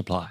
apply.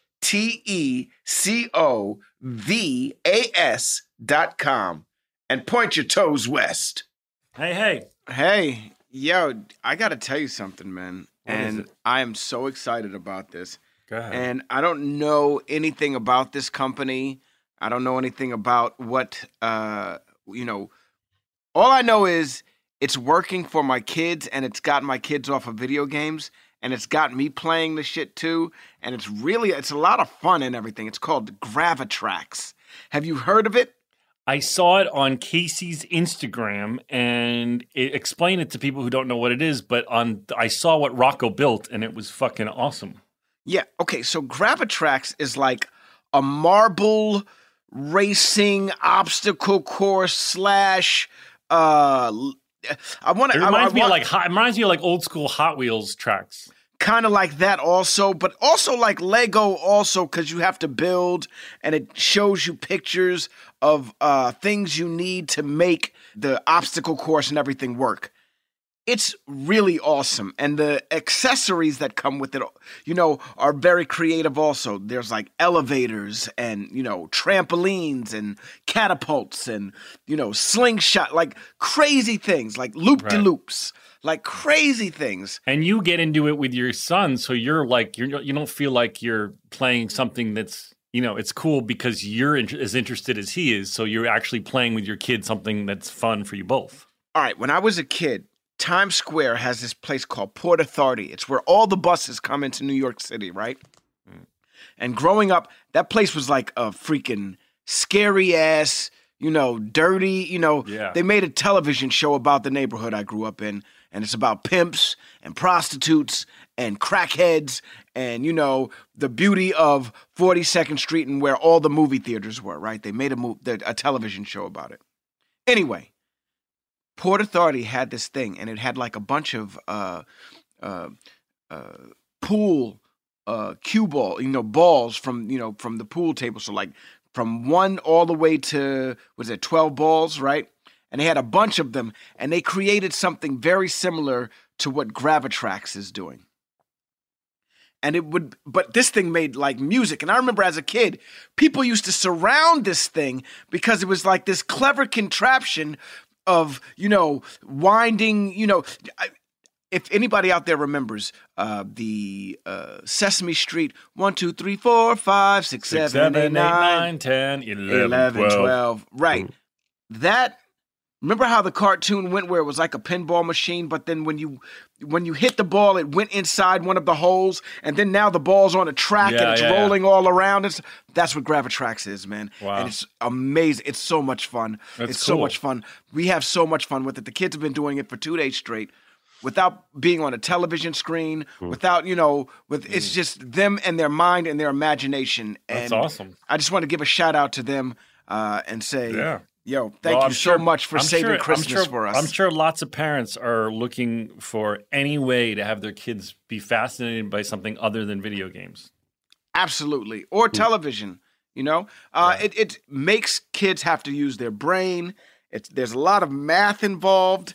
T E C O V A S dot com and point your toes west. Hey, hey. Hey, yo, I got to tell you something, man. What is and it? I am so excited about this. Go ahead. And I don't know anything about this company. I don't know anything about what, uh, you know, all I know is it's working for my kids and it's got my kids off of video games and it's got me playing the shit too. And it's really, it's a lot of fun and everything. It's called Gravitrax. Have you heard of it? I saw it on Casey's Instagram and it explained it to people who don't know what it is, but on I saw what Rocco built and it was fucking awesome. Yeah. Okay. So Gravitrax is like a marble racing obstacle course slash. Uh, I want It to. reminds me of like hot, it reminds me of like old school Hot Wheels tracks. kind of like that also, but also like Lego also because you have to build and it shows you pictures of uh, things you need to make the obstacle course and everything work. It's really awesome, and the accessories that come with it, you know, are very creative. Also, there's like elevators and you know trampolines and catapults and you know slingshot, like crazy things, like loop de loops, like crazy things. And you get into it with your son, so you're like you're you don't feel like you're playing something that's you know it's cool because you're in, as interested as he is. So you're actually playing with your kid something that's fun for you both. All right, when I was a kid, Times Square has this place called Port Authority. It's where all the buses come into New York City, right? Mm. And growing up, that place was like a freaking scary ass, you know, dirty, you know. Yeah. They made a television show about the neighborhood I grew up in, and it's about pimps and prostitutes and crackheads and, you know, the beauty of 42nd Street and where all the movie theaters were, right? They made a, mo- a television show about it. Anyway, Port Authority had this thing, and it had like a bunch of uh, uh, uh, pool uh, cue ball, you know, balls from you know from the pool table. So like from one all the way to was it twelve balls, right? And they had a bunch of them, and they created something very similar to what Gravitrax is doing. And it would, but this thing made like music. And I remember as a kid, people used to surround this thing because it was like this clever contraption of you know winding you know I, if anybody out there remembers uh, the uh, Sesame Street one two three four five six seven eight nine 10, 11 12 right. That Remember how the cartoon went where it was like a pinball machine, but then when you when you hit the ball, it went inside one of the holes, and then now the ball's on a track Yeah, and it's yeah, yeah. rolling all around. It's, that's what Gravitrax is, man. Wow. And it's amazing. It's so much fun. That's it's so much fun. We have so much fun with it. The kids have been doing it for two days straight. Without being on a television screen, without you know, with it's just them and their mind and their imagination. That's awesome. I just want to give a shout out to them uh, and say, Yeah. Yo, thank Well, you I'm so sure- much for I'm saving sure- I'm Christmas sure- for us. I'm sure lots of parents are looking for any way to have their kids be fascinated by something other than video games. Absolutely. Or television, you know? Uh, it, it makes kids have to use their brain. It's, there's a lot of math involved.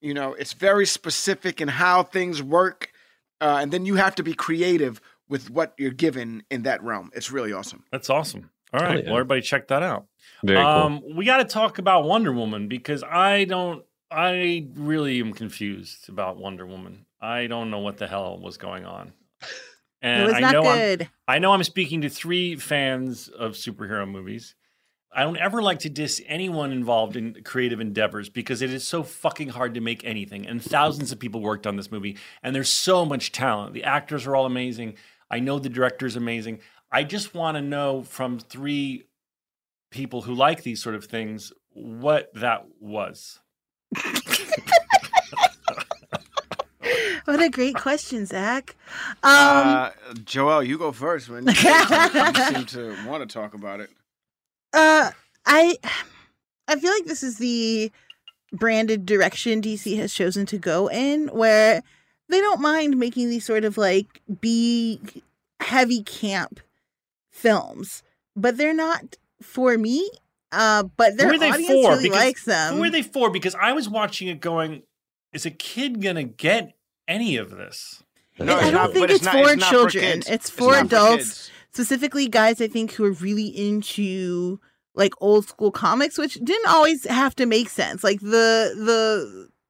You know, it's very specific in how things work. Uh, and then you have to be creative with what you're given in that realm. It's really awesome. That's awesome. All right, yeah. well, everybody check that out. Very um, We got to talk about Wonder Woman because I don't. I really am confused about Wonder Woman. I don't know what the hell was going on. And it was I not know I'm- good. I know I'm speaking to three fans of superhero movies. I don't ever like to diss anyone involved in creative endeavors because it is so fucking hard to make anything. And thousands of people worked on this movie, and there's so much talent. The actors are all amazing. I know the director's amazing. I just want to know from three people who like these sort of things what that was. What a great question, Zach. Um, uh, Joelle, you go first, man. You, you seem to want to talk about it. Uh, I I feel like this is the branded direction DC has chosen to go in, where they don't mind making these sort of like B heavy camp films, but they're not for me. Uh, but their Who are they audience for? really Because- likes them. Who are they for? Because I was watching it going, is a kid going to get any of this? No, I it's don't not- think but it's not- for not children. kids. It's for not adults. kids. specifically guys I think who are really into like old school comics, which didn't always have to make sense. Like the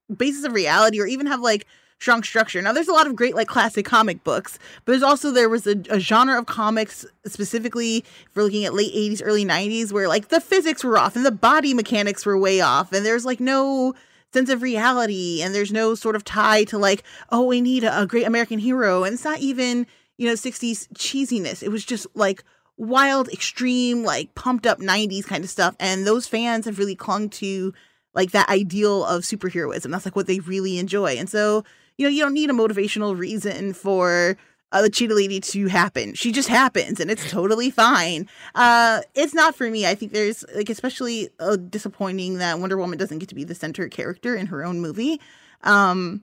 the basis of reality or even have like strong structure. Now there's a lot of great like classic comic books, but there's also there was a, a genre of comics specifically if we're looking at late 80s, early 90s where like the physics were off and the body mechanics were way off and there's like no sense of reality and there's no sort of tie to like oh we need a, a great american hero and it's not even you know 60s cheesiness it was just like wild extreme like pumped up 90s kind of stuff and those fans have really clung to like that ideal of superheroism that's like what they really enjoy and so you know you don't need a motivational reason for uh, the cheetah lady to happen. She just happens and it's totally fine. Uh it's not for me. I think there's like especially uh, disappointing that wonder woman doesn't get to be the center character in her own movie. Um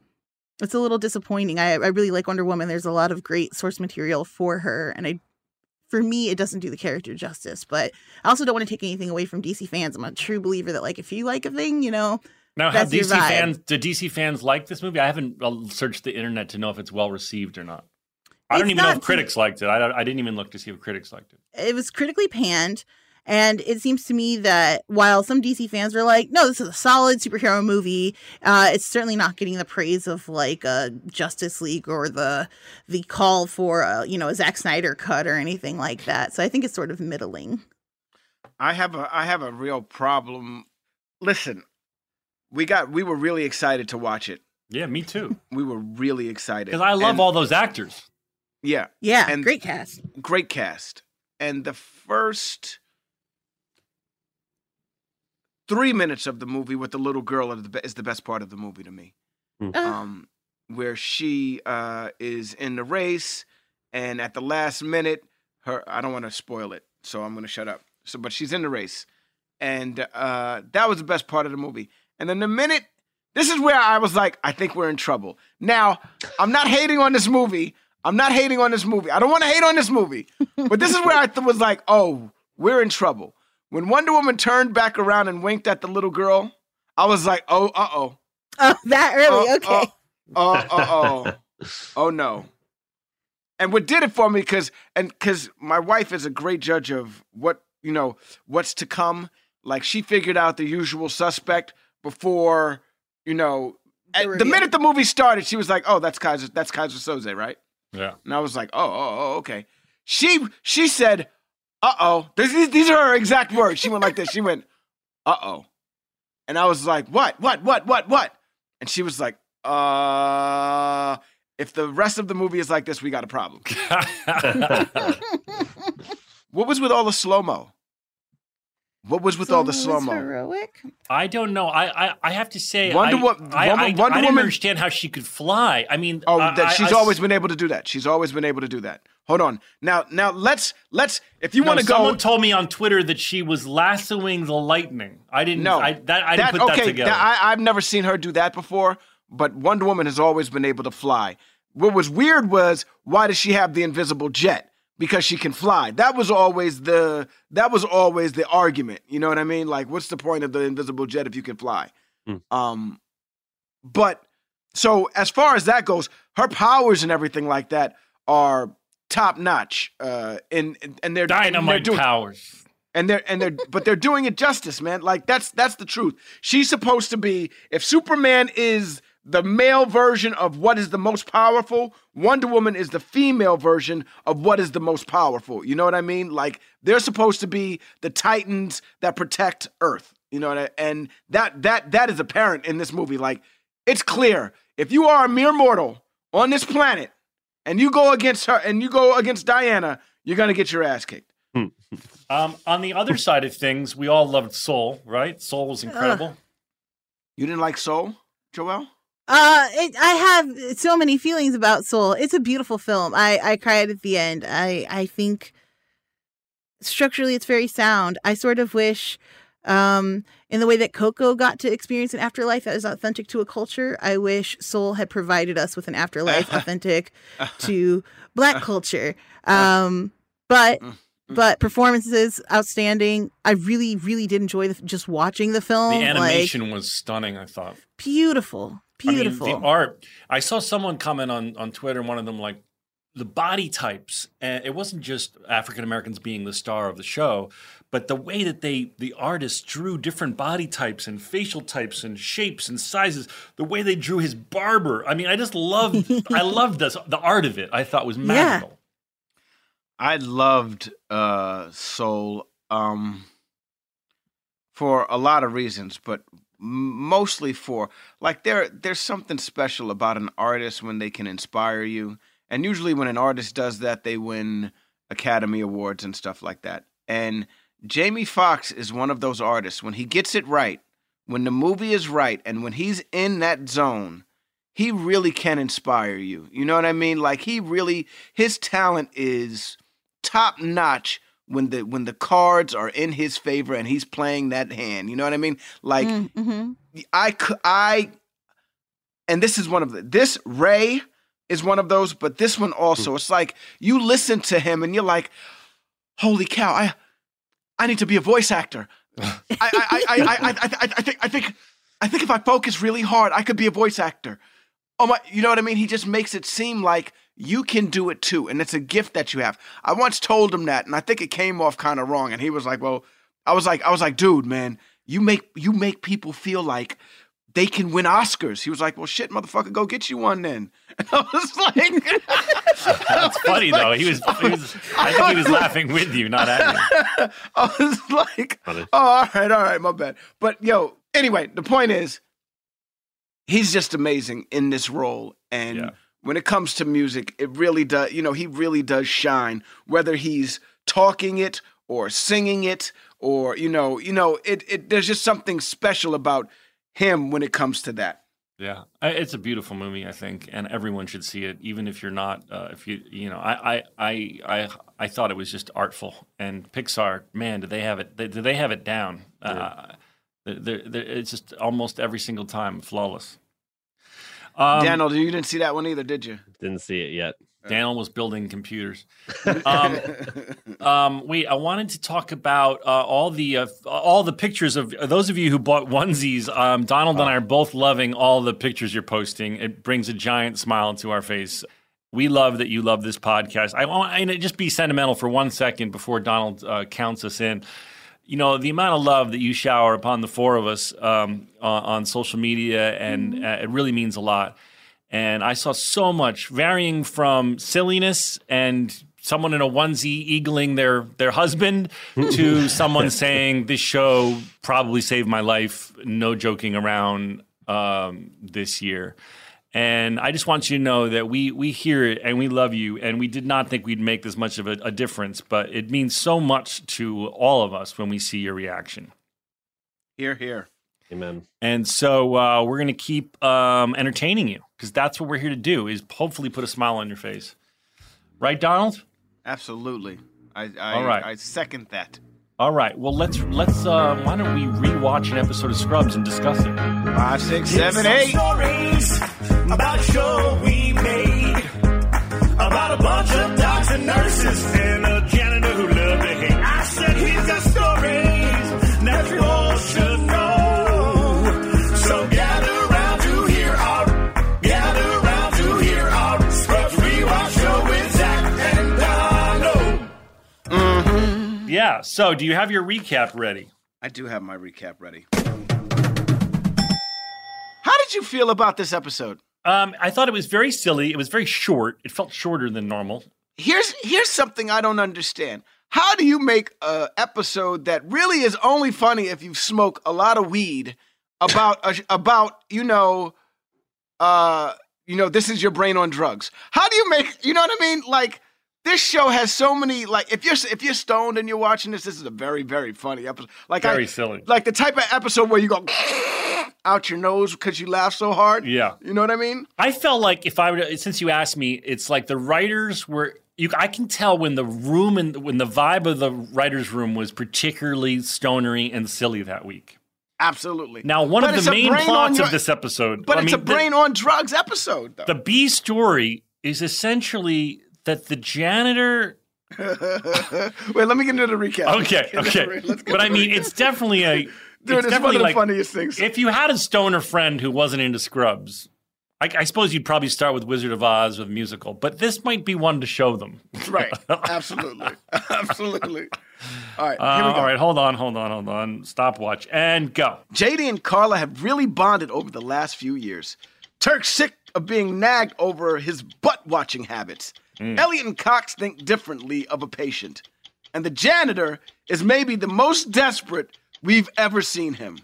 it's a little disappointing. I i really like wonder woman. There's a lot of great source material for her and i for me it doesn't do the character justice but i also don't want to take anything away from dc fans. I'm a true believer that like if you like a thing you know Now, have DC fans? Do DC fans like this movie? I haven't uh, searched the internet to know if it's well received or not. I don't It's even know if critics liked it. I, I didn't even look to see if critics liked it. it was critically panned and it seems to me that while some DC fans were like, "No, this is a solid superhero movie," uh, it's certainly not getting the praise of like a Justice League or the the call for a you know a Zack Snyder cut or anything like that. So I think it's sort of middling. I have a I have a real problem. Listen, we got we were really excited to watch it. Yeah, me too. We were really excited Because I love And- all those actors. Yeah, Yeah, And- great cast. great cast. And the first three minutes of the movie with the little girl is the, be- is the best part of the movie to me. Uh, Um, where she uh, is in the race, and at the last minute, her I don't want to spoil it, so I'm going to shut up. So, but she's in the race, and uh, that was the best part of the movie. And then the minute, this is where I was like, I think we're in trouble. Now, I'm not hating on this movie. I'm not hating on this movie. I don't want to hate on this movie, but this is where I th- was like, oh, we're in trouble. When Wonder Woman turned back around and winked at the little girl, I was like, oh, uh oh. oh, that early. Oh, okay. Oh, oh, oh, oh no. And what did it for me, because and because my wife is a great judge of what you know what's to come. Like she figured out the usual suspect before you know. The at- The, minute the movie started, she was like, "Oh, that's Keyser. That's Keyser Soze, right?" Yeah. And I was like, "Oh, oh, oh okay." She she said, "Uh oh." These these are her exact words. She went like this. She went, "Uh oh." And I was like, what, what, what, what, what? And she was like, uh, if the rest of the movie is like this, we got a problem. what was with all the slow mo? What was with all the slow Someone was mo? Heroic. I don't know. I I, I have to say, Wonder I, Wo- I, Wonder- I, Wonder I didn't Woman- understand how she could fly. I mean, Oh, I- that she's I- always been able to do that. She's always been able to do that. Hold on. Now, now let's let's if you No, want to go. someone told me on Twitter that she was lassoing the lightning. I didn't. no, I, that, I didn't put okay, that together. I, I've never seen her do that before. But Wonder Woman has always been able to fly. What was weird was why does she have the invisible jet? Because she can fly. That was always the that was always the argument. You know what I mean? Like, what's the point of the invisible jet if you can fly? Hmm. Um, but so as far as that goes, her powers and everything like that are top notch. Uh, and and they're and they're Dynamite doing, powers. and they're and they're but they're doing it justice, man. Like that's that's the truth. She's supposed to be if Superman is the male version of what is the most powerful, Wonder Woman is the female version of what is the most powerful. You know what I mean? Like they're supposed to be the titans that protect Earth. You know what I, and that that that is apparent in this movie. Like it's clear if you are a mere mortal on this planet and you go against her and you go against Diana, you're gonna get your ass kicked. Um, on the other side of things, we all loved Soul, right? Soul was incredible. You didn't like Soul, Joelle? Uh, it, I have so many feelings about Soul. It's a beautiful film. I I cried at the end. I I think structurally it's very sound. I sort of wish, um, in the way that Coco got to experience an afterlife that is authentic to a culture, I wish Soul had provided us with an afterlife authentic to Black culture. Um, but but performances outstanding. I really really did enjoy the, just watching the film. The like, animation was stunning. I thought. beautiful, beautiful. I mean, the art. I saw someone comment on on Twitter. One of them like the body types, and it wasn't just African Americans being the star of the show, but the way that they the artists drew different body types and facial types and shapes and sizes. The way they drew his barber. I mean, I just loved. I loved this. The art of it. I thought was magical. I loved uh Soul um for a lot of reasons, but m- mostly for like there there's something special about an artist when they can inspire you. And usually when an artist does that, they win Academy Awards and stuff like that. And Jamie Foxx is one of those artists when he gets it right, when the movie is right and when he's in that zone, he really can inspire you. You know what I mean? Like he really his talent is top notch when the when the cards are in his favor and he's playing that hand. You know what I mean? Like mm-hmm. I I and this is one of the this Ray is one of those, but this one also. It's like you listen to him and you're like, holy cow, I I need to be a voice actor. I I I I I, I, I, I think I think I think if I focus really hard, I could be a voice actor. Oh my, you know what I mean? He just makes it seem like you can do it too, and it's a gift that you have. I once told him that, and I think it came off kind of wrong, and he was like, "Well," I was like, "I was like, dude, man, you make you make people feel like they can win Oscars." He was like, "Well, shit, motherfucker, go get you one then." And I was like, That's funny though. He was, he was. I think he was laughing with you, not at you. I was like, oh, all right, all right, my bad. But yo, anyway, the point is, he's just amazing in this role. And Yeah. When it comes to music, it really does, you know, he really does shine, whether he's talking it or singing it or, you know, you know, it, it there's just something special about him when it comes to that. Yeah, it's a beautiful movie, I think, and everyone should see it, even if you're not. Uh, if you, you know, I, I, I, I, thought it was just artful. And Pixar, man, do they have it? They, do they have it down? Uh, they're, they're, it's just almost every single time flawless. Um, Daniel, you didn't see that one either, did you? Didn't see it yet. Daniel was building computers. Um, um, wait, I wanted to talk about uh, all the uh, all the pictures of uh, those of you who bought onesies. Um, Donald and I are both loving all the pictures you're posting. It brings a giant smile to our face. We love that you love this podcast. I want and it just be sentimental for one second before Donald uh, counts us in. You know the amount of love that you shower upon the four of us um, on, on social media, and uh, it really means a lot and I saw so much varying from silliness and someone in a onesie eagling their their husband to someone saying this show probably saved my life. No joking around um, this year. And I just want you to know that we we hear it and we love you, and we did not think we'd make this much of a, a difference, but it means so much to all of us when we see your reaction. Here, here. Amen. And so uh, we're going to keep um, entertaining you because that's what we're here to do is hopefully put a smile on your face. Right, Donald? Absolutely. I, I, All right. I second that. All right. Well, let's let's. Uh, why don't we rewatch an episode of Scrubs and discuss it? Five, six, seven, eight. Stories about a show we made about a bunch of docs and nurses and a janitor who loved to hate. I said he's got stories Yeah. So, do you have your recap ready? I do have my recap ready. How did you feel about this episode? Um, I thought it was very silly. It was very short. It felt shorter than normal. Here's here's something I don't understand. How do you make a episode that really is only funny if you smoke a lot of weed about a, about you know uh you know this is your brain on drugs? How do you make you know what I mean? Like this show has so many like if you're if you're stoned and you're watching this, this is a very very funny episode. Like Very I, silly. Like the type of episode where you go out your nose because you laugh so hard. Yeah. you know what I mean. I felt like if I were to, since you asked me, it's like the writers were. You, I can tell when the room and when the vibe of the writers' room was particularly stonery and silly that week. Absolutely. Now, one But of the main plots your- of this episode, But I it's mean, a brain on drugs episode, though. The, the B story is essentially that the janitor. Wait, let me get into the recap. Okay, okay, into the- let's get but I mean, recap. it's definitely a. Dude, it's it's one of the like funniest things. if you had a stoner friend who wasn't into Scrubs. I, I suppose you'd probably start with Wizard of Oz with musical, but this might be one to show them. right. Absolutely. Absolutely. All right. Uh, here we go. all right, hold on, hold on, hold on. Stopwatch and go. JD and Carla have really bonded over the last few years. Turk's sick of being nagged over his butt watching habits. Mm. Elliot and Cox think differently of a patient. And the janitor is maybe the most desperate we've ever seen him.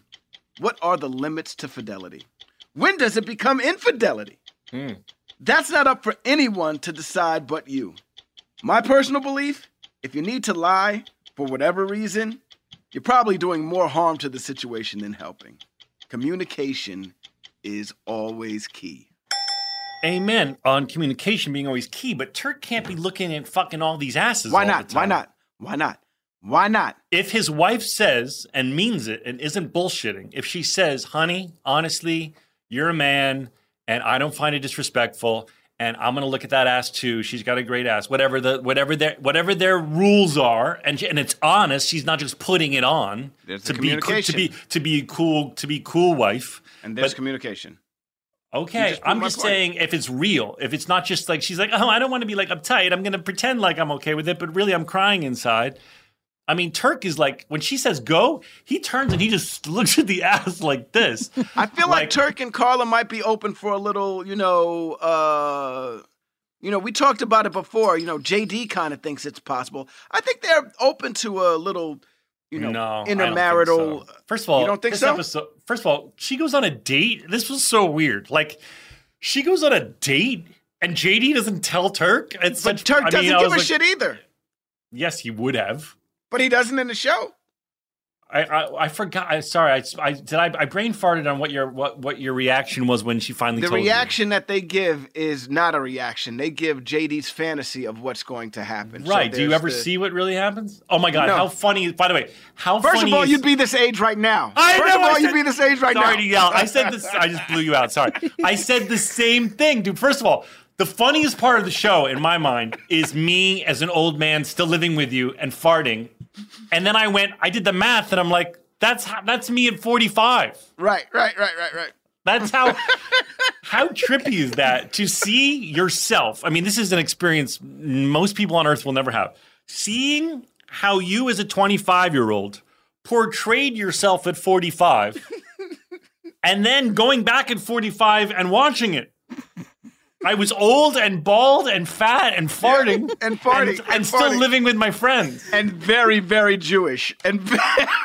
What are the limits to fidelity? When does it become infidelity? Hmm. That's not up for anyone to decide but you. My personal belief if you need to lie for whatever reason, you're probably doing more harm to the situation than helping. Communication is always key. Amen on communication being always key, but Turk can't be looking at fucking all these asses. Why not? Why not? Why not? Why not? If his wife says and means it and isn't bullshitting, if she says, honey, honestly, you're a man and I don't find it disrespectful and I'm gonna look at that ass too. She's got a great ass. Whatever the whatever their whatever their rules are, and she, and it's honest. She's not just putting it on There's to the be to be to be cool to be cool wife. And there's But- communication. Okay, just I'm just point. saying if it's real, if it's not just like she's like, oh, I don't want to be like uptight. I'm going to pretend like I'm okay with it, but really I'm crying inside. I mean, Turk is like when she says go, he turns and he just looks at the ass like this. I feel like, Like- Turk and Carla might be open for a little, you know, uh you know, we talked about it before, you know, JD kind of thinks it's possible. I think they're open to a little, you know, no, intermarital so. First of all, You don't think so? Episode, first of all, she goes on a date. This was so weird. Like she goes on a date and JD doesn't tell Turk. It's But such, Turk I doesn't give a like, shit either. Yes, he would have. But he doesn't in the show. I, I, I forgot. I, sorry, I, I did. I, I brain farted on what your what, what your reaction was when she finally The told you. reaction that they give is not a reaction. They give JD's fantasy of what's going to happen. So Right? Do you ever the- see what really happens? Oh my god! No. How funny! By the way, how First of all, is, you'd be this age right now. I First know, of all, you'd be this age right Sorry now. to yell. I said this. I just blew you out. Sorry. I said the same thing, dude. First of all, the funniest part of the show, in my mind, is me as an old man still living with you and farting. And then I went. I did the math, and I'm like, that's how, that's me at 45. Right, right, right, right, right. That's how how trippy is that to see yourself? I mean, this is an experience most people on earth will never have. Seeing how you as a 25-year-old portrayed yourself at 45 and then going back at 45 and watching it. I was old and bald and fat and farting and farting, and, and still farting. living with my friends. and very, very Jewish. And very,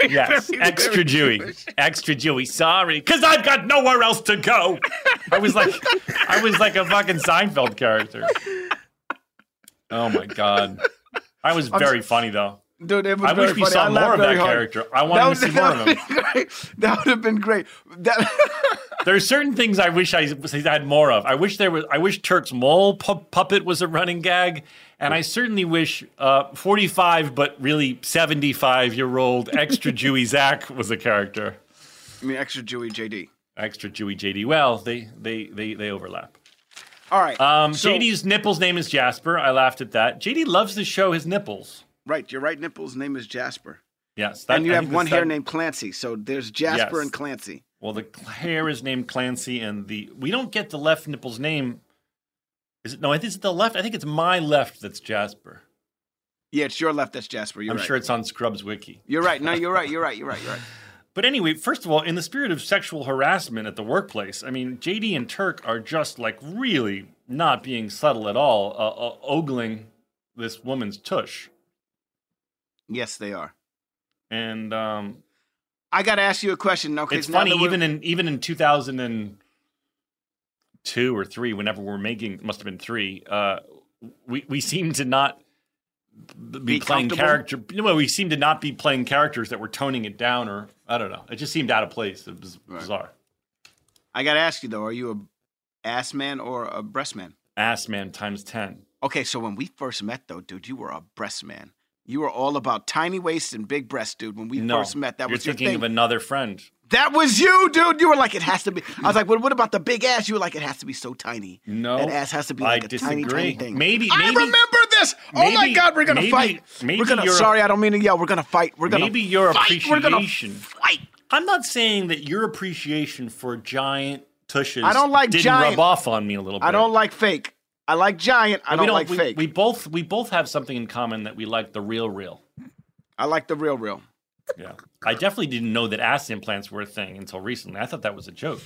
Yes, very, extra very Jewy, Jewish. extra Jewy. Sorry, because I've got nowhere else to go. I was like, I was like a fucking Seinfeld character. Oh my god, I was very funny though. Dude, it was I wish we funny. saw more of that hard. character. I wanted to see more of him. That would have been great. That would have been great. That, There are certain things I wish I had more of. I wish there was. I wish Turk's mole pu- puppet was a running gag, and I certainly wish uh, forty-five but really seventy-five-year-old extra Jewy Zach was a character. I mean, extra Jewy JD. Extra Jewy JD. Well, they they they they overlap. All right. Um, so- JD's nipples name is Jasper. I laughed at that. JD loves to show his nipples. Right, your right nipple's name is Jasper. Yes, that, and you I have one hair that- named Clancy. So there's Jasper Yes. and Clancy. Well, the hair is named Clancy, and the we don't get the left nipple's name. Is it no? I think it's the left. I think it's my left that's Jasper. Yeah, it's your left that's Jasper. You're I'm right. sure it's on Scrubs Wiki. You're right. No, you're right. You're right. You're right. You're right. But anyway, first of all, in the spirit of sexual harassment at the workplace, I mean, JD and Turk are just like really not being subtle at all, uh, uh, ogling this woman's tush. Yes, they are. And um, I got to ask you a question. 'cause it's funny, even in even in 2002 or three, whenever we're making, must have been three, uh, we we seem to not be, Be playing character. No, we seem to not be playing characters that were toning it down, or I don't know. It just seemed out of place. It was Right. bizarre. I got to ask you though, are you a ass man or a breast man? Ass man times ten. Okay, so when we first met though, dude, you were a breast man. You were all about tiny waist and big breasts, dude. When we no, first met, that was your thinking thing. of another friend. that was you, dude. You were like, it has to be. I was like, well, what about the big ass? You were like, it has to be so tiny. No, that ass has to be like a tiny, disagree. tiny thing. Maybe- I maybe- remember this. oh my God, we're gonna maybe- fight. maybe we're gonna. sorry, I don't mean to yell. We're gonna fight. We're gonna. Maybe your fight. Appreciation. fight. I'm not saying that your appreciation for giant tushes I don't like didn't giant. rub off on me a little bit. I don't like fake. I like giant. I we don't, like we, fake. We both we both have something in common that we like the real real. I like the real, real. Yeah. I definitely didn't know that ass implants were a thing until recently. I thought that was a joke.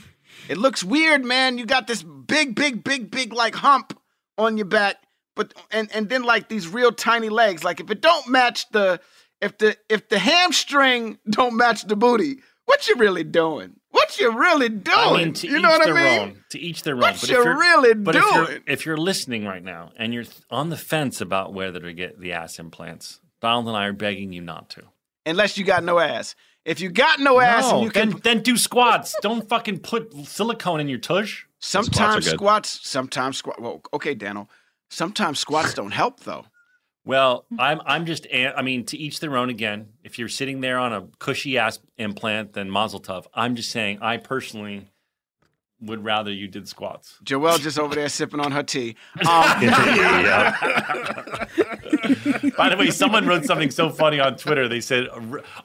It looks weird, man. You got this big, big, big, big like hump on your back, but and and then like these real tiny legs. Like if it don't match the if the if the hamstring don't match the booty, what you really doing? What you really doing? I mean, to you each know what their I mean? own. To each their own. What But you if you're, really but if you're, if you're listening right now and you're on the fence about whether to get the ass implants, Donald and I are begging you not to. Unless you got no ass. If you got no ass and No, you can then, then do squats. Don't fucking put silicone in your tush. sometimes good. squats, sometimes squat. Well, okay, Daniel. Sometimes squats don't help though. Well, I'm I'm just I mean to each their own again. If you're sitting there on a cushy ass implant, then Mazel Tov. I'm just saying I personally would rather you did squats. Joelle just over there sipping on her tea. Um. By the way, someone wrote something so funny on Twitter. They said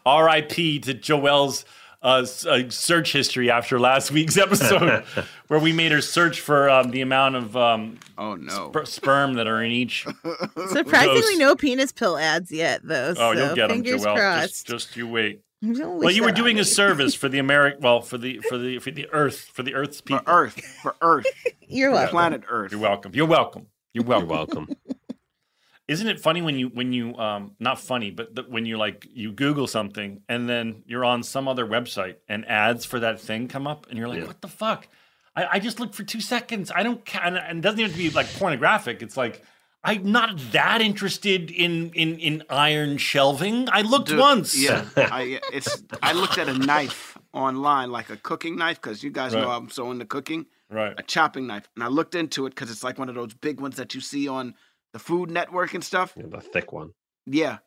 R.I.P. to Joelle's uh, s- uh, search history after last week's episode, where we made her search for um, the amount of um, oh no. sper- sperm that are in each. Surprisingly, Dose. no penis pill ads yet, though. Oh, so you'll get them, fingers Joelle. crossed. Just, just you wait. Well, you were doing a service for the American, well, for the for the for the Earth, for the Earth's For people. Earth, for Earth, You're welcome. planet Earth. You're welcome. You're welcome. You're You're welcome. Isn't it funny when you when you um not funny, but th- when you like you Google something and then you're on some other website and ads for that thing come up and you're like, Yeah. what the fuck? I, I just looked for two seconds. I don't and and it doesn't even have to be like pornographic. It's like I'm not that interested in in in iron shelving. I looked Dude, once. Yeah, I it's. I looked at a knife online, like a cooking knife, because you guys know I'm so into cooking. Right. A chopping knife, and I looked into it because it's like one of those big ones that you see on the Food Network and stuff. Yeah, the thick one. Yeah,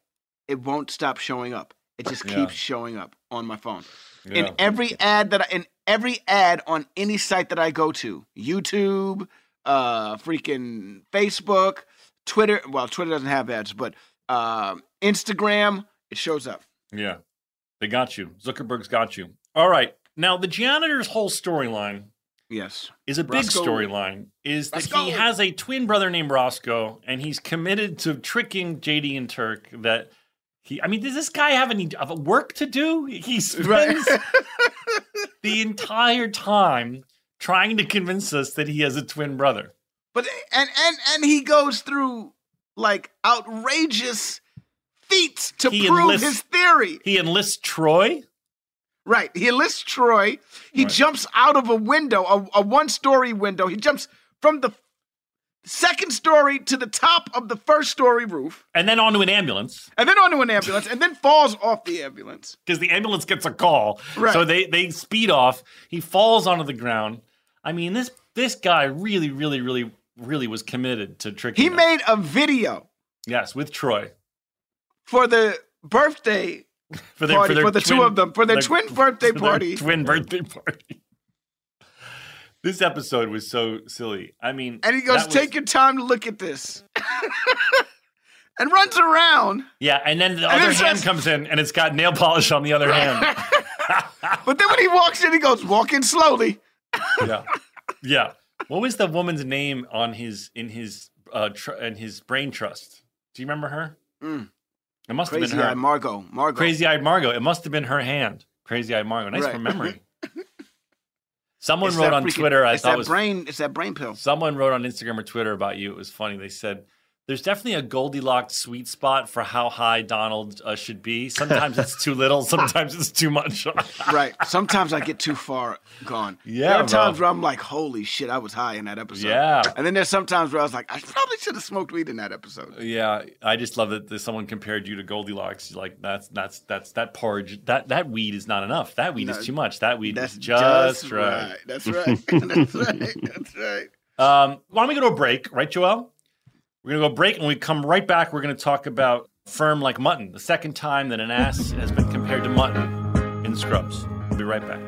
it won't stop showing up. It just Yeah. keeps showing up on my phone. Yeah. In every ad that I, in every ad on any site that I go to, YouTube, uh, freaking Facebook, Twitter. Well, Twitter doesn't have ads, but um Instagram, it shows up. Yeah. They got you. Zuckerberg's got you. All right. Now the janitor's whole storyline Yes. is a big storyline is that he has a twin brother named Roscoe and he's committed to tricking JD and Turk that he I mean does this guy have any of work to do? He spends the entire time trying to convince us that he has a twin brother. But and and and he goes through like outrageous feats to He prove enlists- his theory. He enlists Troy. Right. He enlists Troy. He Right. jumps out of a window, a, a one story window. He jumps from the second story to the top of the first story roof, and then onto an ambulance and then onto an ambulance, and then falls off the ambulance. because the ambulance gets a call. Right. So they they speed off. He falls onto the ground. I mean this this guy really really really really was committed to tricking. He made a video yes with Troy for the birthday for their party for, their for the two twin- of them for their twin birthday their party. twin birthday party. This episode was so silly. I mean, and he goes, that was- "Take your time to look at this," and runs around. yeah, and then the And other hand says- comes in, and it's got nail polish on the other hand. But then when he walks in, he goes, "Walk in slowly." yeah, yeah. What was the woman's name on his in his uh tr- in his brain trust? Do you remember her? Mm. It must have Crazy been her. Eye Margot. Margot. Crazy eyed Margot. It must have been her hand. Crazy eyed Margot. Nice Right. for memory. Someone It's wrote on freaking- Twitter. I thought that was brain. It's that brain pill. someone wrote on Instagram or Twitter about you. It was funny. They said there's definitely a Goldilocks sweet spot for how high Donald uh, should be. Sometimes it's too little. Sometimes it's too much. right. Sometimes I get too far gone. Yeah, There are times bro. where I'm like, holy shit, I was high in that episode. Yeah. And then there's sometimes where I was like, I probably should have smoked weed in that episode. Yeah, I just love that someone compared you to Goldilocks. You're Like that's that's that's that porridge. That that weed is not enough. That weed No, is too much. That weed That's is just, right. right. That's right. That's right. That's right. Um, why don't we go to a break, right, Joelle? We're gonna go break, and when we come right back. We're gonna talk about firm like mutton. The second time that an ass has been compared to mutton in Scrubs. We'll be right back.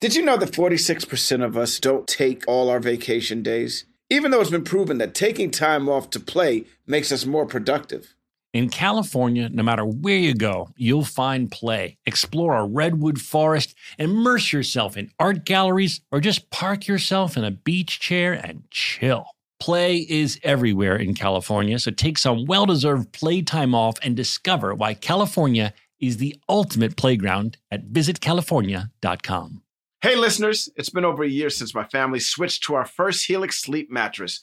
Did you know that 46% of us don't take all our vacation days? Even though it's been proven that taking time off to play makes us more productive. In California, no matter where you go, you'll find play. Explore a redwood forest, immerse yourself in art galleries, or just park yourself in a beach chair and chill. Play is everywhere in California, so take some well deserved playtime off and discover why California is the ultimate playground at visitcalifornia.com. Hey, listeners, it's been over a year since my family switched to our first Helix sleep mattress.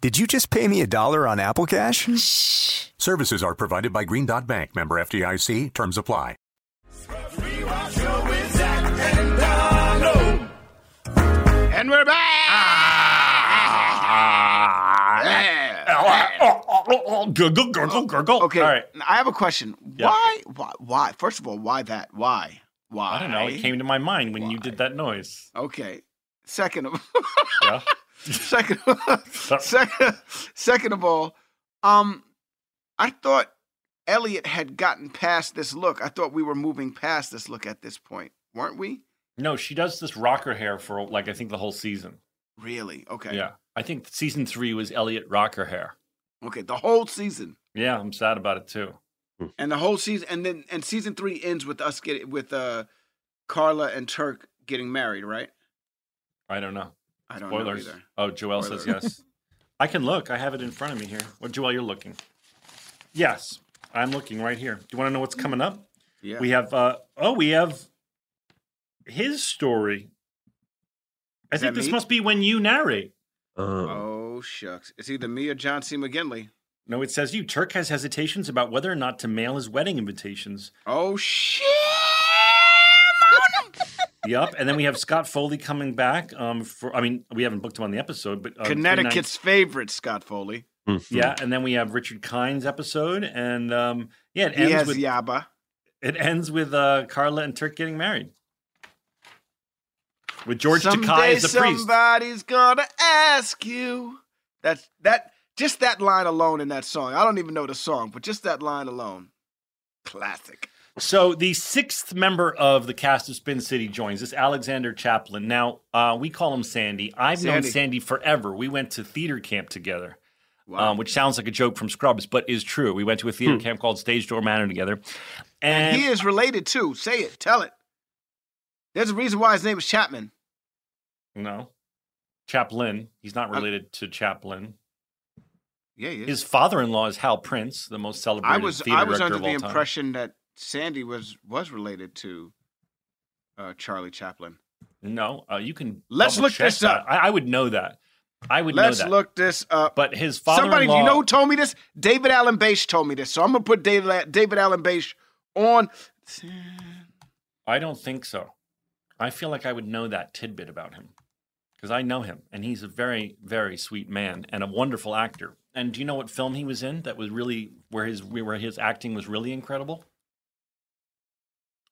Did you just pay me a dollar on Apple Cash? Shh. Services are provided by Green Dot Bank, member FDIC. Terms apply. Rewatch Show with Zach and we're back. Gurgle, gurgle, gurgle. Okay. All right. I have a question. Yeah. Why? Why? Why? First of all, why that? Why? Why? I don't know. It came to my mind when you did that noise. Okay. Second of Yeah. second second second of all, um, I thought Elliot had gotten past this look. I thought we were moving past this look at this point, weren't we? No, she does this rocker hair for like I think the whole season. Really? Okay. Yeah. I think season three was Elliot rocker hair. Okay. The whole season. Yeah, I'm sad about it too. And the whole season, and then and season three ends with us getting with uh, Carla and Turk getting married, right? I don't know. I don't Spoilers. know either. Oh, Joel says yes. I can look. I have it in front of me here. What, Joel, you're looking. Yes, I'm looking right here. Do you want to know what's coming up? Yeah. We have, uh, oh, we have his story. I Is think this me? must be when you narrate. Oh shucks! It's either me or John C. McGinley. No, it says you. Turk has hesitations about whether or not to mail his wedding invitations. Oh shit! Yep. And then we have Scott Foley coming back. Um, for I mean, we haven't booked him on the episode, but uh, Connecticut's favorite, Scott Foley. Yeah, and then we have Richard Kind's episode, and um, yeah, it He ends has with Yaba. it ends with uh, Carla and Turk getting married. With George Someday Takei as the priest. somebody's gonna ask you. That's that. Just that line alone in that song. I don't even know the song, but just that line alone, classic. So the sixth member of the cast of Spin City joins us, Alexander Chaplin. Now uh, we call him Sandy. I've known Sandy. Sandy forever. We went to theater camp together. Wow. Um, which sounds like a joke from Scrubs, but is true. We went to a theater camp called Stage Door Manor together, and, he is related too. Say it. Tell it. There's a reason why his name is Chapman. no, Chaplin. He's not I'm- related to Chaplin. Yeah. His father-in-law is Hal Prince, the most celebrated I was theater I was under the all time. impression that Sandy was was related to uh, Charlie Chaplin. No, uh, you can. Let's look this that. up. I, I would know that. I would Let's know that. look this up. But his father-in-law. you know who told me this? David Alan Basche told me this. So I'm gonna put David David Alan Basche on. I don't think so. I feel like I would know that tidbit about him because I know him, and he's a very, very sweet man and a wonderful actor. And do you know what film he was in that was really where his where his acting was really incredible?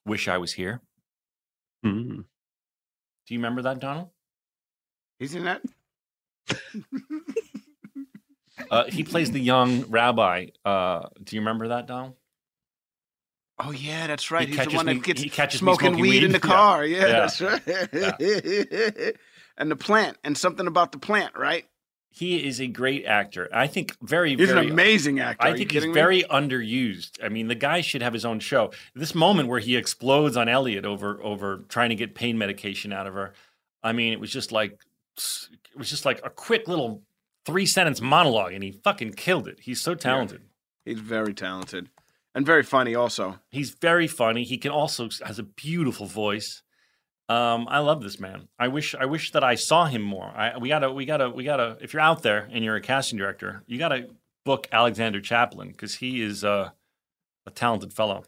Wish I was here. Mm. Do you remember that, Donald? He's in that. Uh, he plays the young rabbi. Uh, do you remember that, Donald? Oh yeah, that's right. He He's the catches one me- that gets he catches smoking, smoking weed, in the car. Yeah, Yeah. that's right. and the plant, and something about the plant, right? He is a great actor. I think very, He's very an amazing actor. I Are think he's me? very underused. I mean, the guy should have his own show. This moment where he explodes on Elliot over over trying to get pain medication out of her. I mean, it was just like it was just like a quick little three sentence monologue, and he fucking killed it. He's so talented. He's very talented and very funny. Also, He's very funny. He can also has a beautiful voice. Um, I love this man. I wish I wish that I saw him more. I, we gotta we gotta we gotta. If you're out there and you're a casting director, you gotta book Alexander Chaplin because he is uh, a talented fellow.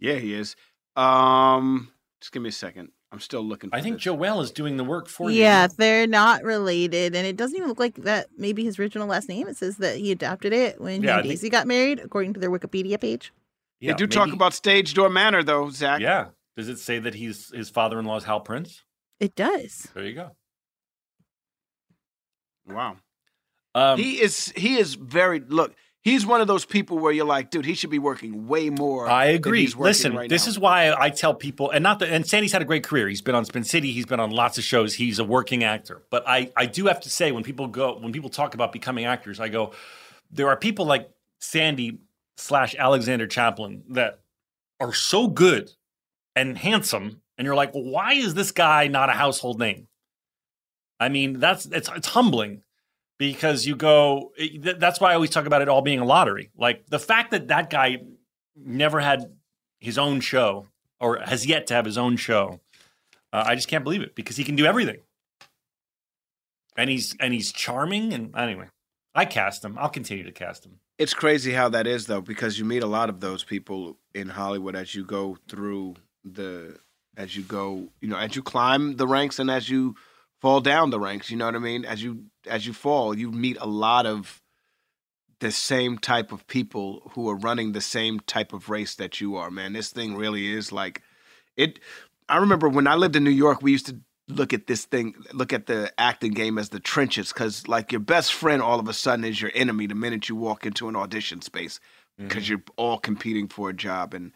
yeah, he is. Um, just give me a second. I'm still looking. For I think this. Joelle is doing the work for you. Yeah, they're not related, and it doesn't even look like that. Maybe his original last name. It says that he adopted it when he Yeah, I and think- Daisy got married, according to their Wikipedia page. They Yeah, do talk about Stage Door Manor, though, Zach. Yeah. Does it say that he's his father-in-law's Hal Prince? It does. There you go. Wow. Um, he is. He is very. Look, he's one of those people where you're like, dude, he should be working way more. I than agree. he's Listen, right this now. is why I tell people, and not that, and Sandy's had a great career. He's been on Spin City. He's been on lots of shows. He's a working actor. But I, I do have to say, when people go, when people talk about becoming actors, I go, there are people like Sandy slash Alexander Chaplin that are so good and handsome, and you're like, well, why is this guy not a household name? I mean, that's it's it's humbling because you go. it- That's why I always talk about it all being a lottery. Like the fact that that guy never had his own show or has yet to have his own show. Uh, I just can't believe it because he can do everything, and he's and he's charming. And anyway, I cast him. I'll continue to cast him. It's crazy how that is though, because you meet a lot of those people in Hollywood as you go through the as you go, you know, as you climb the ranks and as you fall down the ranks, you know what I mean? As you as you fall, you meet a lot of the same type of people who are running the same type of race that you are, man. This thing really is like it I remember when I lived in New York, we used to look at this thing, look at the acting game as the trenches, because like your best friend all of a sudden is your enemy the minute you walk into an audition space, because mm-hmm. you're all competing for a job. And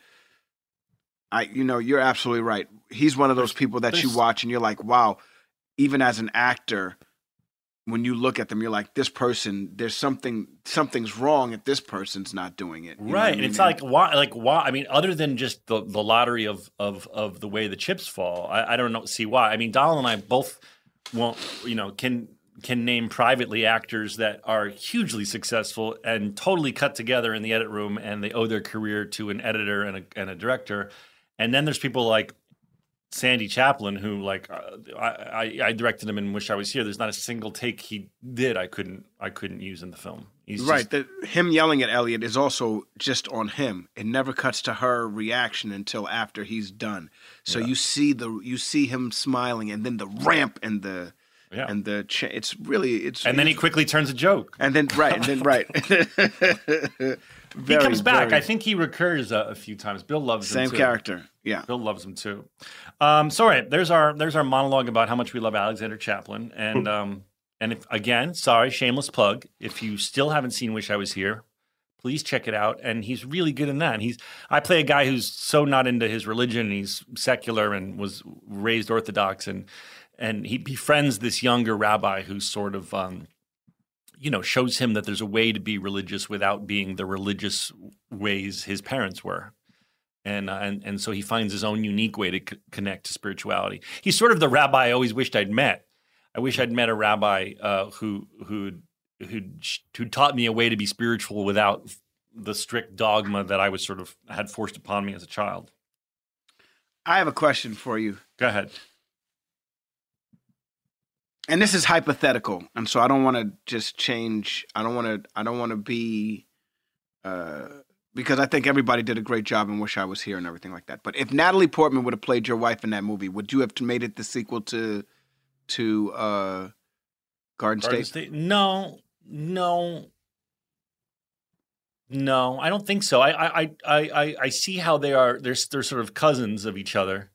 I, you know, you're absolutely right. He's one of those people that you watch and you're like, wow. Even as an actor, when you look at them, you're like, this person, there's something, something's wrong if this person's not doing it. You what I right. mean? It's like why like why I mean, other than just the, the lottery of, of of the way the chips fall, I, I don't know see why. I mean Donald and I both won't you know, can can name privately actors that are hugely successful and totally cut together in the edit room and they owe their career to an editor and a and a director. And then there's people like Sandy Chaplin, who like uh, I, I, I directed him and Wish I Was Here. There's not a single take he did I couldn't I couldn't use in the film. He's just- right. The, him yelling at Elliot is also just on him. It never cuts to her reaction until after he's done. So you see the you see him smiling, and then the ramp and the Yeah. and the cha- it's really it's and then he quickly turns a joke. and then right and then right. he comes back. very- I think he recurs a, a few times. Bill loves him same too. character. Yeah. Bill loves him too. Um, so, all right, there's our there's our monologue about how much we love Alexander Chaplin, and um, and if again, sorry, shameless plug. If you still haven't seen Wish I Was Here, please check it out. And he's really good in that. And he's I play a guy who's so not into his religion. And he's secular and was raised Orthodox, and and he befriends this younger rabbi who's sort of. Um, you know, shows him that there's a way to be religious without being the religious ways his parents were and uh, and and so he finds his own unique way to c- connect to spirituality. He's sort of the rabbi I always wished I'd met. I wish I'd met a rabbi uh, who who who who taught me a way to be spiritual without the strict dogma that I was sort of had forced upon me as a child. I have a question for you, Go ahead. And this is hypothetical, and so I don't want to just change. I don't want to. I don't want to be. Uh, because I think everybody did a great job and wish I was here and everything like that. But if Natalie Portman would have played your wife in that movie, would you have made it the sequel to to uh, Garden, Garden State? State? No, no, no. I don't think so. I I I I, I- I see how they are. They're they're sort of cousins of each other,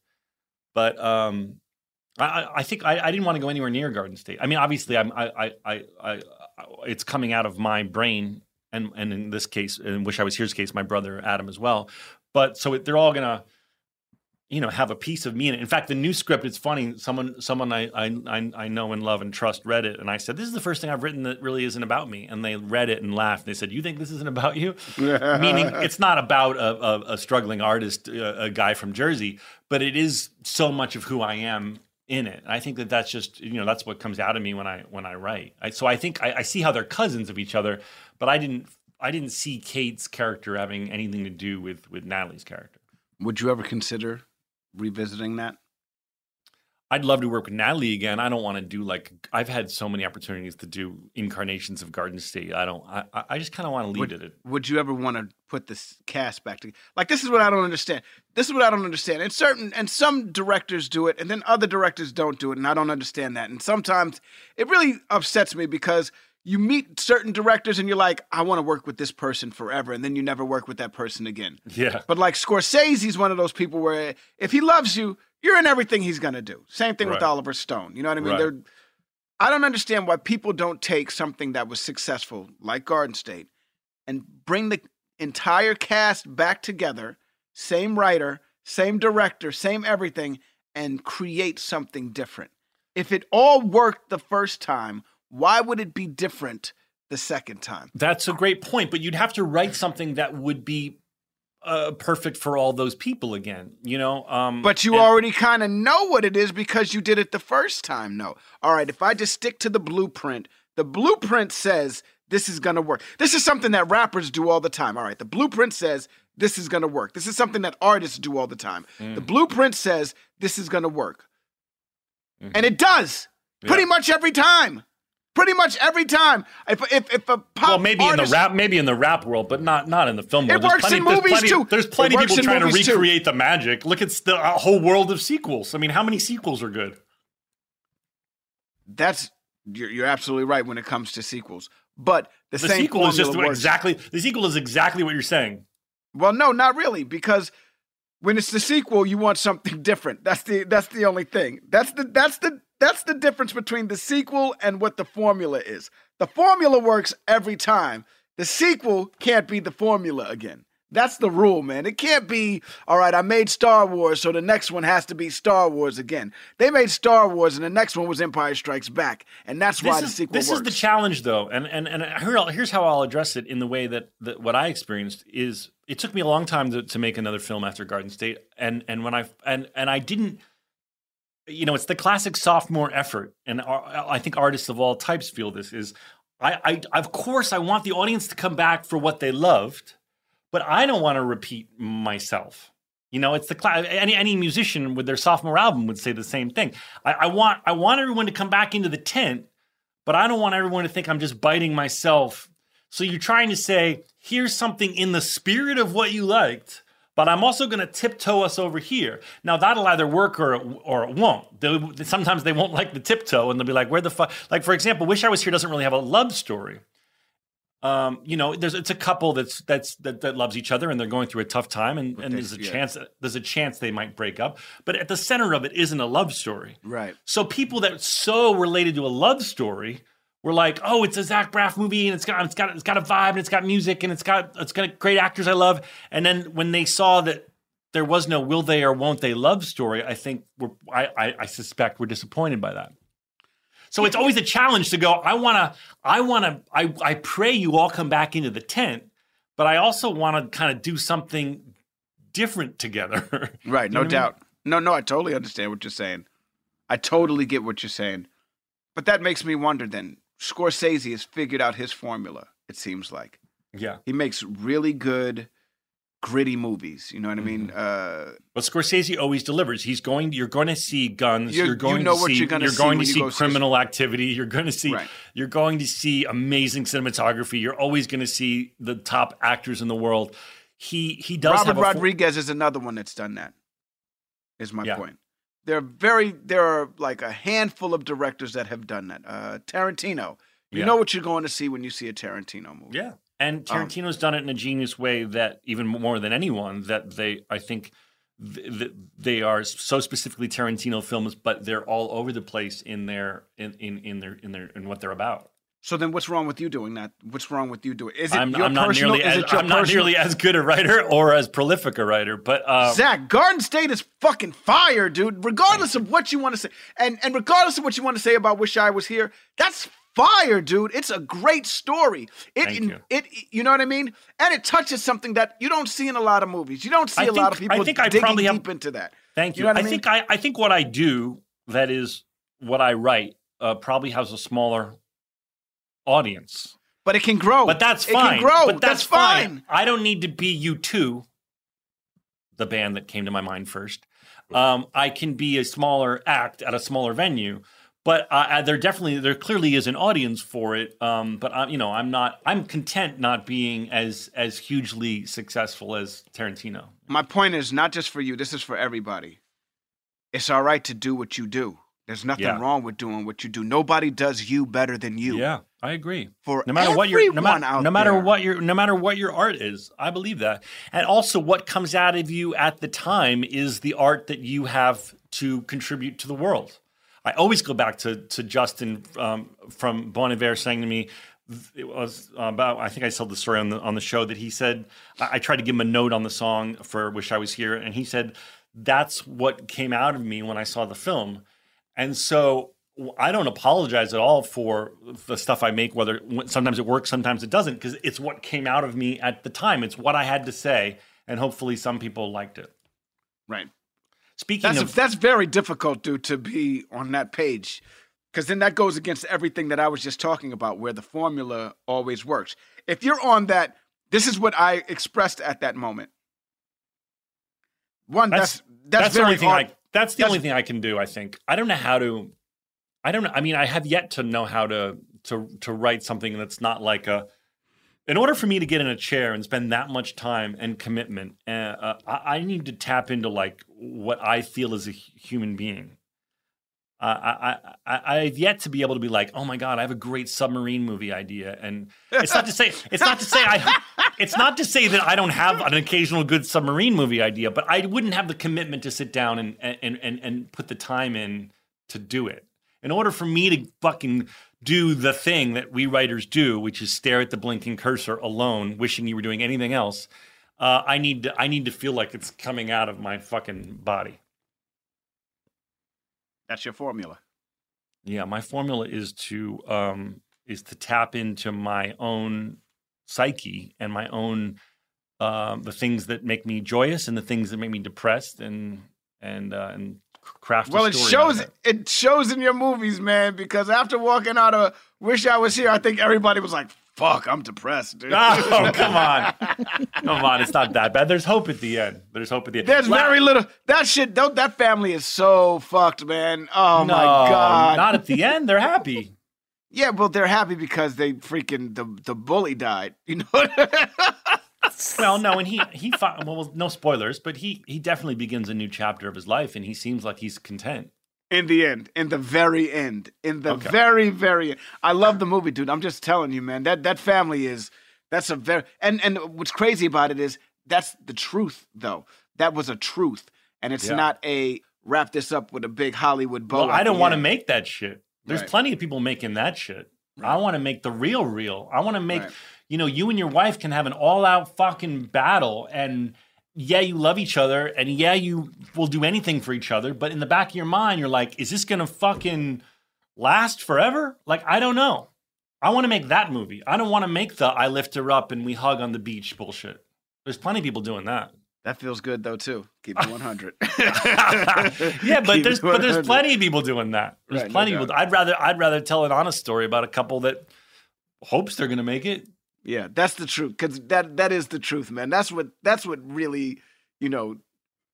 but um, I I- think I, I didn't want to go anywhere near Garden State. I mean, obviously, I'm I I I, I it's coming out of my brain, and and in this case, in Wish I Was Here's case, my brother Adam as well. But so it, they're all gonna you know have a piece of me in it. In fact, the new script it's funny. Someone someone I, I I I know and love and trust read it, and I said, "This is the first thing I've written that really isn't about me." And they read it and laughed. They said, "You think this isn't about you?" Meaning, it's not about a, a, a struggling artist, a, a guy from Jersey, but it is so much of who I am in it. I think that that's just you know that's what comes out of me when I when I write. I, so I think I, I see how they're cousins of each other, but I didn't I didn't see Kate's character having anything to do with with Natalie's character. Would you ever consider revisiting that? I'd love to work with Natalie again. I don't want to do like I've had so many opportunities to do incarnations of Garden State. I don't. I, I- just kind of want to leave Would, it at would you ever want to put this cast back together? Like this is what I don't understand. This is what I don't understand. And certain and some directors do it, and then other directors don't do it, and I don't understand that. And sometimes it really upsets me because you meet certain directors and you're like, I want to work with this person forever, and then you never work with that person again. yeah. But like Scorsese's one of those people where if he loves you, you're in everything he's gonna do. Same thing with Oliver Stone. You know what I mean? Right. They're I don't understand why people don't take something that was successful, like Garden State, and bring the entire cast back together, same writer, same director, same everything, and create something different. If it all worked the first time, why would it be different the second time? That's a great point, but you'd have to write something that would be uh, perfect for all those people again. You know, um, But you and- already kind of know what it is because you did it the first time. No. All right, if I just stick to the blueprint, the blueprint says this is to work. This is something that rappers do all the time. All right, the blueprint says this is to work. This is something that artists do all the time. Mm. The blueprint says this is to work. And it does. Pretty Mm-hmm. Much every time. Pretty much every time. If if, if a pop well, maybe in the rap, maybe in the rap world, but not not in the film It world. There's works plenty, in there's movies, plenty, too. There's plenty of people trying to movies, too. recreate the magic. Look at the a whole world of sequels. I mean, how many sequels are good? that's you're, you're absolutely right when it comes to sequels. But the, The same sequel is just works. exactly the sequel is exactly what you're saying. Well, no, not really, because when it's the sequel, you want something different. That's the that's the only thing. That's the that's the that's the difference between the sequel and what the formula is. The formula works every time. The sequel can't be the formula again. That's the rule, man. It can't be, all right, I made Star Wars, so the next one has to be Star Wars again. They made Star Wars, and the next one was Empire Strikes Back. And that's why the sequel this works. is the challenge, though, and and and here, here's how I'll address it in the way that, that what I experienced is it took me a long time to, to make another film after Garden State, and and when I and and I didn't, you know, it's the classic sophomore effort, and I think artists of all types feel this is. I, I of course I want the audience to come back for what they loved, but I don't want to repeat myself. You know, it's the cla- any any musician with their sophomore album would say the same thing. I, I want I want everyone to come back into the tent, but I don't want everyone to think I'm just biting myself. So you're trying to say, here's something in the spirit of what you liked, but I'm also going to tiptoe us over here. Now that'll either work or or it won't. They, sometimes they won't like the tiptoe, and they'll be like, "Where the fuck?" Like for example, "Wish I Was Here" doesn't really have a love story. Um, you know, there's it's a couple that's that's that, that loves each other and they're going through a tough time, and, and there's a yeah. chance there's a chance they might break up. But at the center of it isn't a love story. right. So people that so related to a love story were like, "Oh, it's a Zach Braff movie, and it's got it's got it's got a vibe, and it's got music, and it's got it's got great actors I love." And then when they saw that there was no will they or won't they love story, I think we're I I, I suspect we're disappointed by that. So it's always a challenge to go. I want to. I want to. I I pray you all come back into the tent, but I also want to kind of do something different together. Right, You no what I mean? doubt. No, no, I totally understand what you're saying. I totally get what you're saying. But that makes me wonder then. Scorsese has figured out his formula, it seems like. Yeah. He makes really good, gritty movies. You know what I mean? Mm-hmm. Uh, But Scorsese always delivers. He's going. You're going to see guns. You- You're, going you know to what see. you're gonna see going to see go see- criminal activity. You're going to see. Right. You're going to see amazing cinematography. You're always going to see the top actors in the world. He he does Robert have a fo- Rodriguez is another one that's done that. Is my Yeah. point. There are very there are like a handful of directors that have done that. Uh, Tarantino. You Yeah. know what you're going to see when you see a Tarantino movie. Yeah. And Um, Tarantino's done it in a genius way that even more than anyone that they I think th- th- they are so specifically Tarantino films, but they're all over the place in their in in, in their in their in what they're about. So then, what's wrong with you doing that? What's wrong with you doing? Is it I'm, your I'm not personal? nearly is as it your I'm not personal- nearly as good a writer or as prolific a writer, but uh, Zach, Garden State is fucking fire, dude. Regardless of what you want to say, and and regardless of what you want to say about Wish I Was Here, that's fire, dude. It's a great story. It Thank you. it you know what I mean, and it touches something that you don't see in a lot of movies. You don't see I a lot of people I think I digging probably have- deep into that. Thank you. You know I, I mean? think I, I think what I do that is what I write uh, probably has a smaller audience. But it can grow. But that's It fine. can grow. But that's, That's fine. fine. I don't need to be you two, the band that came to my mind first. Um, I can be a smaller act at a smaller venue. But uh, there definitely, there clearly is an audience for it. Um, but I, you know, I'm not. I'm content not being as as hugely successful as Tarantino. My point is not just for you. This is for everybody. It's all right to do what you do. There's nothing Yeah. wrong with doing what you do. Nobody does you better than you. Yeah, I agree. For no matter what your no, no matter what your no matter what your art is, I believe that. And also what comes out of you at the time is the art that you have to contribute to the world. I always go back to to Justin um, from Bon Iver saying to me it was about I think I told the story on the on the show that he said I, I tried to give him a note on the song for Wish I Was Here and he said that's what came out of me when I saw the film. And so I don't apologize at all for the stuff I make, whether sometimes it works, sometimes it doesn't, because it's what came out of me at the time. It's what I had to say and hopefully some people liked it. Right. Speaking That's of that's very difficult, dude, to be on that page, because then that goes against everything that I was just talking about, where the formula always works. If you're on that, this is what I expressed at that moment. One, that's that's, that's, the very only thing hard- I that's the that's- only thing I can do. I think I don't know how to. I don't know. I mean, I have yet to know how to to to write something that's not like a. In order for me to get in a chair and spend that much time and commitment, uh, uh, I, I need to tap into like what I feel as a human being. Uh, I, I, I, I've yet to be able to be like, oh my god, I have a great submarine movie idea, and it's not to say it's not to say I it's not to say that I don't have an occasional good submarine movie idea, but I wouldn't have the commitment to sit down and and and and put the time in to do it. In order for me to fucking do the thing that we writers do, which is stare at the blinking cursor alone, wishing you were doing anything else, uh, I need to I need to feel like it's coming out of my fucking body. That's your formula. Yeah, my formula is to um is to tap into my own psyche and my own um the things that make me joyous and the things that make me depressed and and uh, and craft. Well, it story out of shows it shows in your movies, man. Because after walking out of "Wish I Was Here," I think everybody was like, "Fuck, I'm depressed, dude." Oh, come on. Come on, it's not that bad. There's hope at the end. There's hope at the end. There's La- very little. That shit. That, that family is so fucked, man. Oh no, my god. Not at the end. They're happy. yeah, well, they're happy because they freaking the the bully died. You know. Well, no, and he he fi- well, no spoilers, but he he definitely begins a new chapter of his life, and he seems like he's content. In the end, in the very end, in the Okay. very very end. I love the movie, dude. I'm just telling you, man. That that family is that's a very and and what's crazy about it is that's the truth, though. That was a truth, and it's Yeah. not a wrap this up with a big Hollywood bow. Well, I don't want to make that shit. There's Right. plenty of people making that shit. I want to make the real real. I want to make, Right. you know, you and your wife can have an all out fucking battle and yeah, you love each other and yeah, you will do anything for each other, but in the back of your mind you're like, is this going to fucking last forever? Like I don't know. I want to make that movie. I don't want to make the I lift her up and we hug on the beach bullshit. There's plenty of people doing that. That feels good though too. Keep it 100. yeah, but Keep there's but there's plenty of people doing that. There's Right, no plenty of people. I'd rather I'd rather tell an honest story about a couple that hopes they're gonna make it. Yeah, that's the truth. Cause that that is the truth, man. That's what that's what really, you know,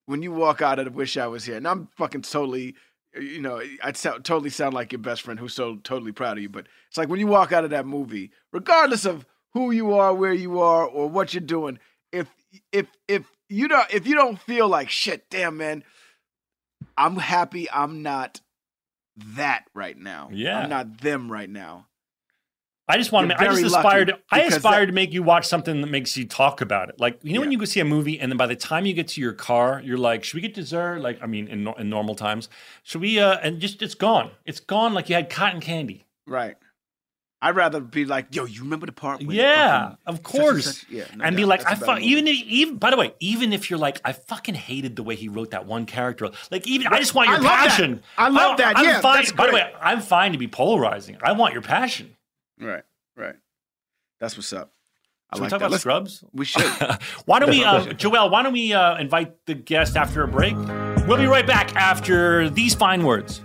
when you walk out of Wish I Was Here, and I'm fucking totally, uh, you know, I sound, totally sound like your best friend who's so totally proud of you. But it's like when you walk out of that movie, regardless of who you are, where you are, or what you're doing, if if if you don't if you don't feel like shit, damn man, I'm happy I'm not that right now. Yeah. I'm not them right now. I just want to. You're I just aspire to. I aspire that- to make you watch something that makes you talk about it. Like you know when you go see a movie and then by the time you get to your car, you're like, "Should we get dessert?" Like I mean, in, in normal times, should we? uh And just it's gone. It's gone. Like you had cotton candy. Right. I'd rather be like, yo, you remember the part? Yeah, of such and course. such- Yeah, no and be like, That's I a better fuck, movie. even if, even by the way, even if you're like, I fucking hated the way he wrote that one character. Like, even I just want I your that. passion. I love that. I'm Yeah, fine. by the way, I'm fine to be polarizing. I want your passion. Right, right. That's what's up. I Should like we talk that. about Let's- Scrubs? We should. why don't we, uh, Joelle? Why don't we uh, invite the guest after a break? We'll be right back after these fine words.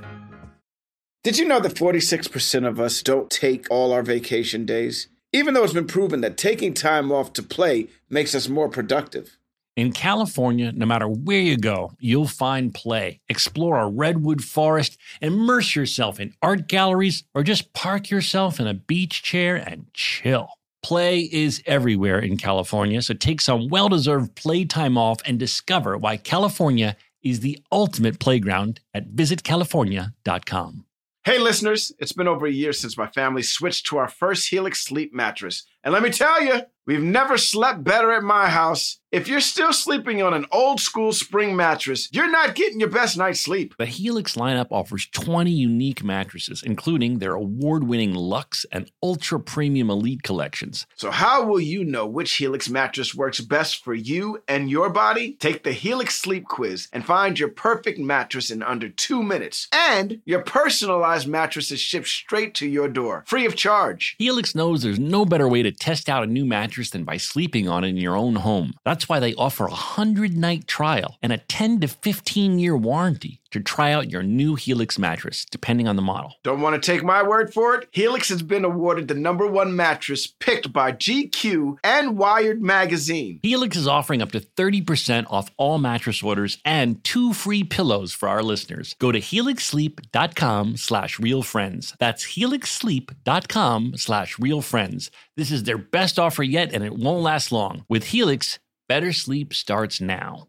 Did you know that 46% of us don't take all our vacation days? Even though it's been proven that taking time off to play makes us more productive. In California, no matter where you go, you'll find play. Explore a redwood forest, immerse yourself in art galleries, or just park yourself in a beach chair and chill. Play is everywhere in California, so take some well deserved playtime off and discover why California is the ultimate playground at visitcalifornia.com. Hey, listeners, it's been over a year since my family switched to our first Helix sleep mattress. And let me tell you, we've never slept better at my house. If you're still sleeping on an old school spring mattress, you're not getting your best night's sleep. The Helix lineup offers 20 unique mattresses, including their award winning Luxe and Ultra Premium Elite collections. So, how will you know which Helix mattress works best for you and your body? Take the Helix Sleep Quiz and find your perfect mattress in under two minutes. And your personalized mattress is shipped straight to your door, free of charge. Helix knows there's no better way to test out a new mattress than by sleeping on it in your own home. That's That's why they offer a 100 night trial and a 10 to 15 year warranty to try out your new Helix mattress, depending on the model. Don't want to take my word for it? Helix has been awarded the number one mattress picked by GQ and Wired Magazine. Helix is offering up to 30% off all mattress orders and two free pillows for our listeners. Go to helixsleep.com slash realfriends. That's helixsleep.com slash realfriends. This is their best offer yet, and it won't last long. With Helix, better sleep starts now.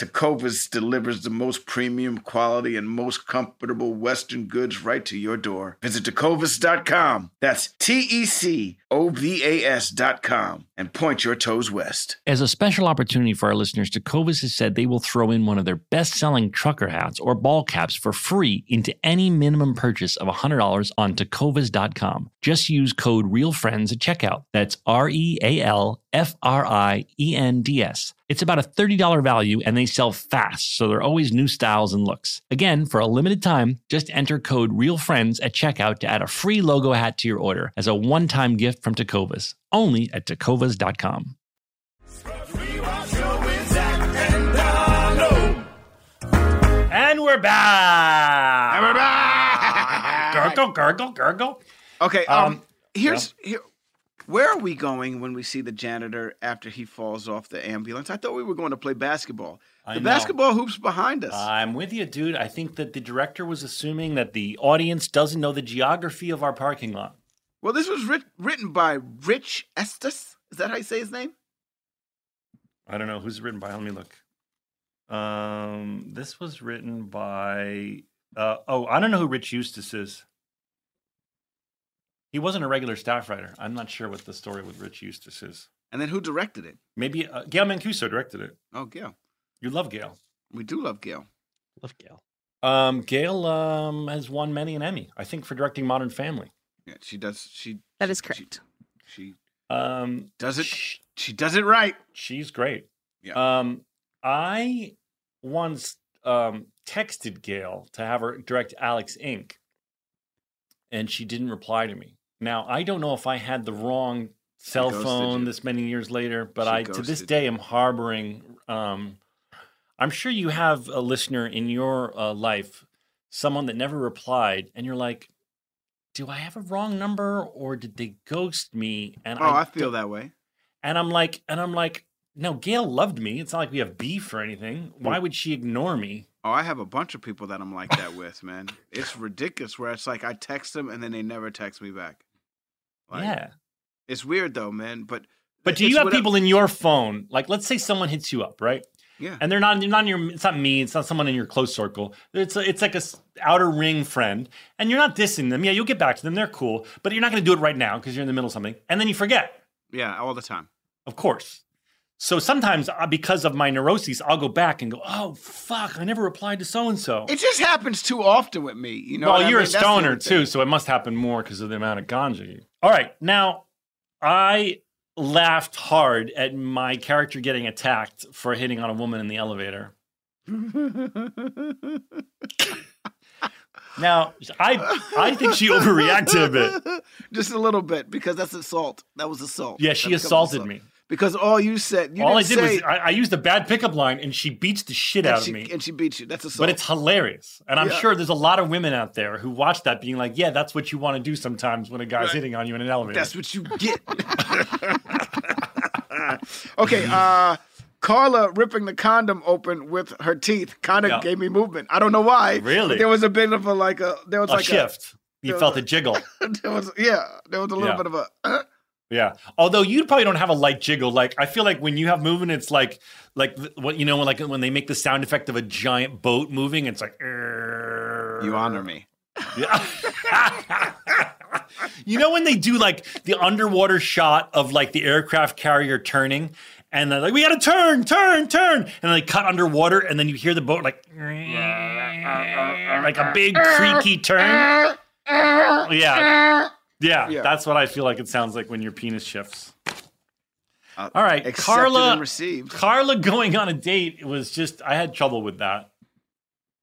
Tecovas delivers the most premium quality and most comfortable Western goods right to your door. Visit tecovas.com. That's T E C O V A S.com and point your toes west. As a special opportunity for our listeners, Tecovas has said they will throw in one of their best selling trucker hats or ball caps for free into any minimum purchase of $100 on tecovas.com. Just use code REALFRIENDS at checkout. That's R E A L F R I E N D S. It's about a $30 value and they sell fast, so there are always new styles and looks. Again, for a limited time, just enter code REALFRIENDS at checkout to add a free logo hat to your order as a one time gift from Tecovas. Only at tecovas.com. And we're back. And we're back. Gurgle, gurgle, gurgle. Okay, um, Um, here's here. Where are we going when we see the janitor after he falls off the ambulance? I thought we were going to play basketball. I the know. basketball hoop's behind us. I'm with you, dude. I think that the director was assuming that the audience doesn't know the geography of our parking lot. well, this was writ- written by Rich Estes. Is that how you say his name? I don't know who's written by. Let me look. Um, this was written by. Uh, oh, I don't know who Rich Eustis is. He wasn't a regular staff writer. I'm not sure what the story with Rich Eustis is. And then who directed it? Maybe uh, Gail Mancuso directed it. Oh, Gail. You love Gail. We do love Gail. Love Gail. Um, Gail um, has won many an Emmy, I think, for directing Modern Family. Yeah, she does. She That she- is correct. She, she Um, does it. sh- She does it right. she's great. Yeah. Um, I once um, texted Gail to have her direct Alex Inc., and she didn't reply to me. Now I don't know if I had the wrong cell phone you. this many years later, but She I to this day am harboring. Um, I'm sure you have a listener in your uh, life, someone that never replied, and you're like, "Do I have a wrong number, or did they ghost me?" And Oh, I, don't- feel that way. and I'm like, and I'm like, no, Gail loved me. It's not like we have beef or anything. Why would she ignore me? Oh, I have a bunch of people that I'm like that with, man. It's ridiculous. Where it's like I text them and then they never text me back. Like, yeah. It's weird though, man. But But do you have people in your phone? Like, let's say someone hits you up, right? Yeah. And they're not, not in your, it's not me, it's not someone in your close circle. It's a, it's like a outer ring friend, and you're not dissing them. Yeah, you'll get back to them. They're cool, but you're not going to do it right now because you're in the middle of something, and then you forget. yeah, all the time. Of course. So sometimes, uh, because of my neuroses, I'll go back and go, "Oh fuck, I never replied to so and so." It just happens too often with me. You know. well, you're mean? a stoner too, so it must happen more because of the amount of ganja. All right, now I laughed hard at my character getting attacked for hitting on a woman in the elevator. Now, I I think she overreacted a bit. Just a little bit because that's assault. That was assault. Yeah, she That becomes assaulted assault. me. Because all you said. You All I did say, was I, I used a bad pickup line, and she beats the shit out she, of me. and she beats you. That's assault. But it's hilarious, and I'm Yeah. sure there's a lot of women out there who watch that, being like, "Yeah, that's what you want to do sometimes when a guy's Right. hitting on you in an elevator." That's what you get. okay, uh Carla ripping the condom open with her teeth kind of Yeah. gave me movement. I don't know why. Really? There was a bit of a like a there was like a like shift. you felt was a jiggle. there was yeah, there was a little Yeah. bit of a uh, Yeah. Although you probably don't have a light jiggle. Like I feel like when you have movement, it's like like what you know when like when they make the sound effect of a giant boat moving. It's like you honor me. Yeah. you know when they do like the underwater shot of like the aircraft carrier turning, and they're like, "We got to turn, turn, turn," and they cut underwater, and then you hear the boat like like a big creaky turn. Yeah. Yeah, Yeah. that's what I feel like it sounds like when your penis shifts. Uh, All right, Carla. Carla going on a date it was just I had trouble with that.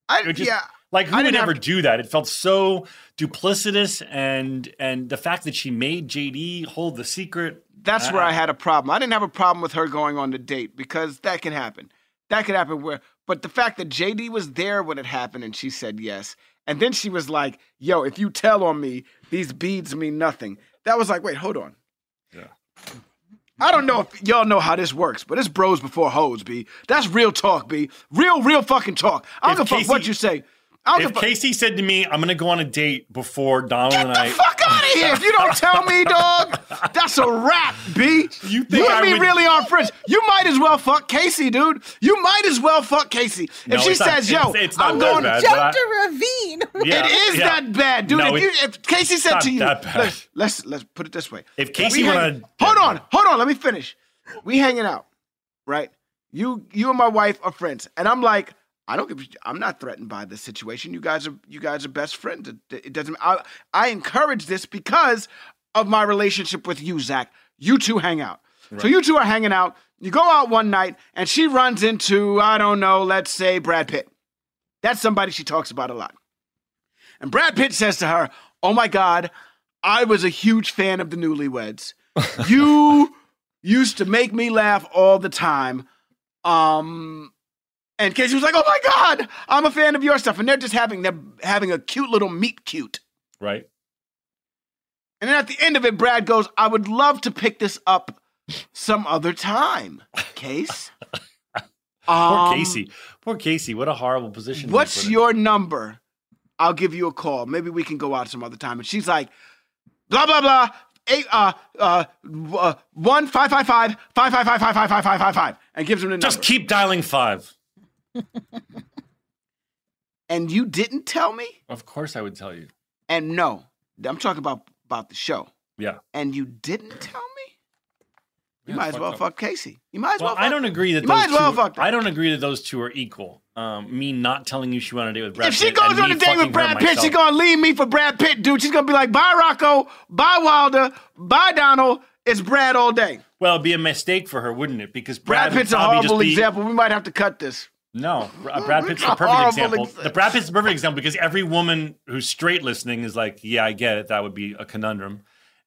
I, just- yeah. Like who I would ever to- do that? It felt so duplicitous, and and the fact that she made JD hold the secret. That's where Uh-uh. I had a problem. I didn't have a problem with her going on the date because that can happen. That could happen where but the fact that JD was there when it happened and she said yes. And then she was like, yo, if you tell on me, these beads mean nothing. That was like, wait, hold on. Yeah. I don't know if y'all know how this works, but it's bros before hoes, B. That's real talk, B. Real, real fucking talk. I don't give a fuck what you say. I don't If give. CaCee said to me, "I'm gonna go on a date before Donald Get and the I," fuck out of here! If you don't tell me, dog, that's a wrap, B. You think and I me would- really aren't friends? You might as well fuck CaCee, dude. You might as well fuck CaCee. If No, she it's not- says, "Yo, it's- it's not I'm that going," bad. to but I- a ravine. Yeah, it is yeah. that bad, dude. No, if, you, if CaCee said not to you, that bad. Let's, let's let's put it this way. If CaCee We went hang- on- hold on, hold on. Let me finish. We hanging out, right? You you and my wife are friends, and I'm like, I don't give. I'm not threatened by this situation. You guys are you guys are best friends. It, it doesn't. I, I encourage this because of my relationship with you, Zach. You two hang out. So you two are hanging out. You go out one night, and she runs into I don't know. Let's say Brad Pitt. That's somebody she talks about a lot. And Brad Pitt says to her, "Oh my God, I was a huge fan of the Newlyweds. You used to make me laugh all the time." Um, and CaCee was like, "Oh my God, I'm a fan of your stuff." And they're just having they're having a cute little meet cute. right? And then at the end of it, Brad goes, "I would love to pick this up some other time." Case. Poor Um, CaCee. Poor CaCee. What a horrible position. What's put in. your number? I'll give you a call. Maybe we can go out some other time. And she's like, blah blah blah. Eight uh uh, uh one five five five five five five five five five five five five and gives him the number. Just keep dialing five. and you didn't tell me? Of course, I would tell you. And no, I'm talking about about the show. Yeah. And you didn't tell me? You Yeah, might as well up. fuck CaCee. You might as Well, well. I don't agree that You those might as well two. fuck. I don't agree that those two are equal. Um, me not telling you she wanted to date with Brad if she Pitt goes on a date with Brad Pitt, she's gonna leave me for Brad Pitt, dude. She's gonna be like, bye Rocco, bye Wilder, bye Donald. It's Brad all day. Well, it'd be a mistake for her, wouldn't it? Because Brad, Brad, Pitt's a would probably just horrible be- example. We might have to cut this. No, Bra- uh, Brad Pitt's the A perfect example. exa- The Brad Pitt's the perfect example because every woman who's straight listening is like, "Yeah, I get it. That would be a conundrum."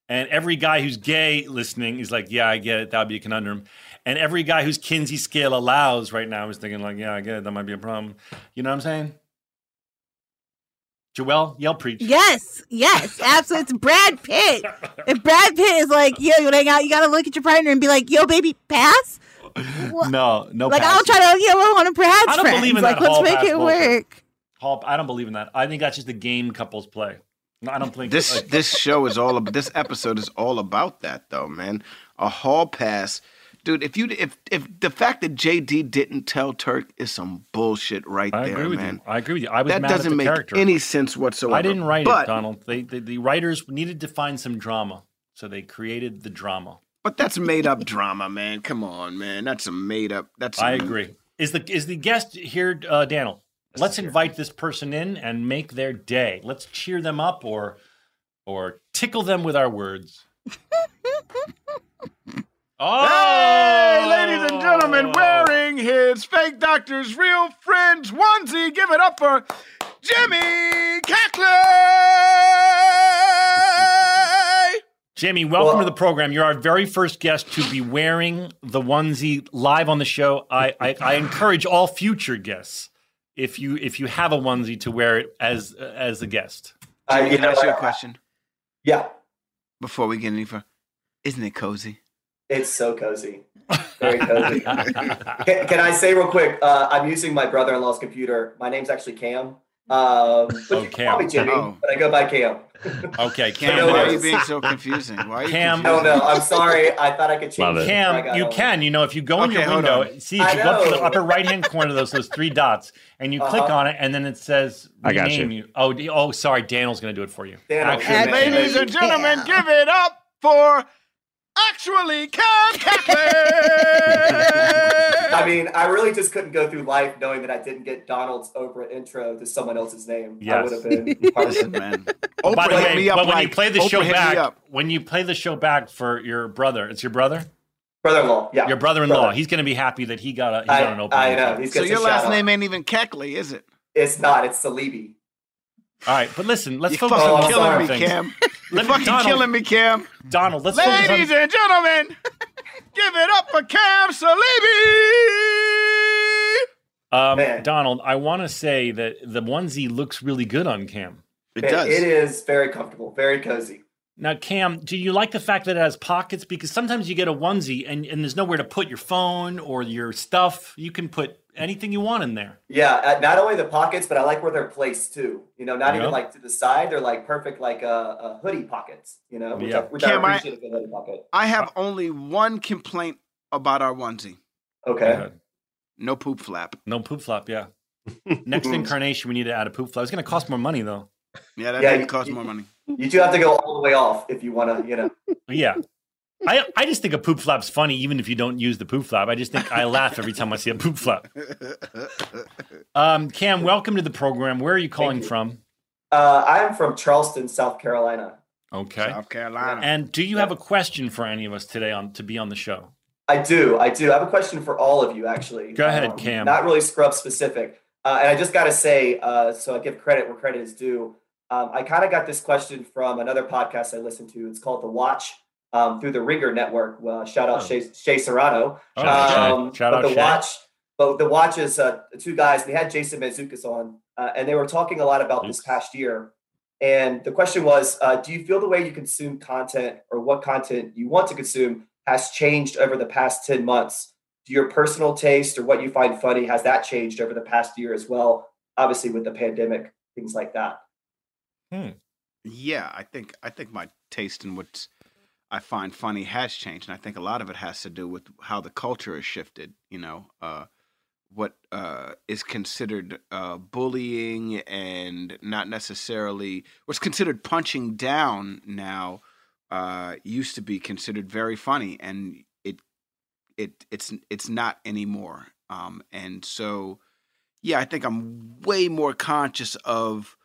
And every guy who's gay listening is like, "Yeah, I get it. That would be a conundrum." And every guy whose Kinsey scale allows right now is thinking like, "Yeah, I get it. That might be a problem." You know what I'm saying? Joelle, yell preach. Yes, yes, absolutely. It's Brad Pitt. If Brad Pitt is like, yo, you wanna hang out, you gotta look at your partner and be like, yo, baby, pass. No, no. like I'll try to, you know, one of Brad's I don't friends. believe in like, that let's hall make pass it bullshit. work. Hall- I don't believe in that. I think that's just the game couples play. No, I don't think This like, this show is all about this episode is all about that though, man. A hall pass. Dude, if you if if the fact that JD didn't tell Turk is some bullshit right I there, agree with man. you. I agree with you. I was That mad at doesn't the make character. any sense whatsoever. I didn't write but, it, Donald. They, the the writers needed to find some drama, so they created the drama. But that's made up drama, man. Come on, man. That's a made up. That's I a- agree. Is the is the guest here, uh, Daniel? Let's invite this person in and make their day. Let's cheer them up or or tickle them with our words. oh, Hey, ladies and gentlemen, wearing his fake doctor's real friends onesie. Give it up for Jimmy Cackley. Jimmy, welcome Well- to the program. You're our very first guest to be wearing the onesie live on the show. I, I, I encourage all future guests, if you if you have a onesie, to wear it as as a guest. I, you can I ask you a question Yeah, before we get any further? Isn't it cozy? it's so cozy. Very cozy. can, can I say real quick? Uh, I'm using my brother-in-law's computer. My name's actually Cam. Um, but Oh, you can call me Cam. Jimmy, Oh. but I go by Cam. Okay, Cam, Cam. know why are you being so confusing? Why are you Cam- I don't know. I'm sorry. I thought I could change Love it. it. before I Cam, you home. can. You know, if you go in your window, on. see if you go up to the upper right hand corner of those those three dots, and you click Uh-huh. on it, and then it says I got rename you. Oh, oh, sorry, Daniel's going to do it for you. Daniel, Actually, Cam. Cam. Ladies and gentlemen, Yeah. give it up for actually Cam Cackley. I mean, I really just couldn't go through life knowing that I didn't get Donald's Oprah intro to someone else's name. I would have been Listen, heartbroken. man. Oh, by the way, but when you play the Oprah show back, when you play the show back for your brother, it's your brother, brother-in-law. Yeah, your brother-in-law. Brother. He's going to be happy that he got a he I, got an open. I know. intro. He So your last shout-out. name ain't even Keckley, is it? It's not. It's Salibi. All right, but listen, let's You focus fucking on I'm killing me, things. Cam. You're me- fucking Donald, killing me, Cam. Donald, let's focus on. Ladies and gentlemen, give it up for Cam Salibi. Um, Man. Donald, I want to say that the onesie looks really good on Cam. It does. It is very comfortable, very cozy. Now, Cam, do you like the fact that it has pockets? Because sometimes you get a onesie and, and there's nowhere to put your phone or your stuff. You can put anything you want in there. Yeah, uh, not only the pockets, but I like where they're placed too. You know, not Yeah. even like to the side. They're like perfect, like uh, uh hoodie pockets. You know, which, Yeah. I, which Cam, I I- appreciate a good hoodie pocket. I have only one complaint about our onesie. Okay. No poop flap. No poop flap, yeah. Next incarnation, we need to add a poop flap. It's going to cost more money, though. Yeah, that Yeah, yeah, you- cost you- more money. You do have to go all the way off if you want to. You know. Yeah. I, I just think a poop flap's funny, even if you don't use the poop flap. I just think I laugh every time I see a poop flap. Um, Cam, welcome to the program. Where are you calling you. from? Uh, I'm from Charleston, South Carolina. Okay. South Carolina. And do you have a question for any of us today on to be on the show? I do. I do. I have a question for all of you, actually. Um, Go ahead, Cam. Not really scrub specific. Uh, and I just got to say, uh, so I give credit where credit is due. Um, I kind of got this question from another podcast I listened to. It's called The Watch um, through the Ringer Network. Well, shout out Oh. Shea, Shea Serrano. Oh, Um, Shea. Shout but out the Shea. watch, but the watch is uh, two guys. They had Jason Mantzoukas on, uh, and they were talking a lot about this past year. And the question was, uh, do you feel the way you consume content or what content you want to consume has changed over the past ten months? Do your personal taste or what you find funny has that changed over the past year as well? Obviously, with the pandemic, things like that. Hmm. Yeah, I think I think my taste in what I find funny has changed, and I think a lot of it has to do with how the culture has shifted. You know, uh, what uh, is considered uh, bullying and not necessarily what's considered punching down now uh, used to be considered very funny, and it it it's it's not anymore. Um, and so, yeah, I think I'm way more conscious of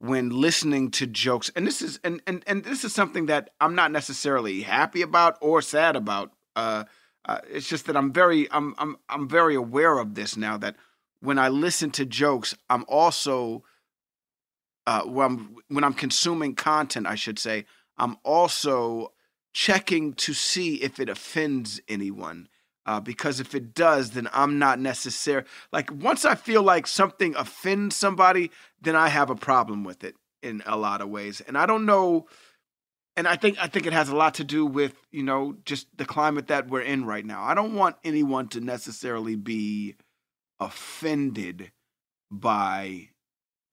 when listening to jokes and this is and and, and this is something that i'm not necessarily happy about or sad about uh, uh it's just that i'm very i'm i'm i'm very aware of this now that when i listen to jokes i'm also uh when i'm when i'm consuming content i should say i'm also checking to see if it offends anyone uh, because if it does, then I'm not necessary. Like once I feel like something offends somebody, then I have a problem with it in a lot of ways. And I don't know. And I think I think it has a lot to do with you know just the climate that we're in right now. I don't want anyone to necessarily be offended by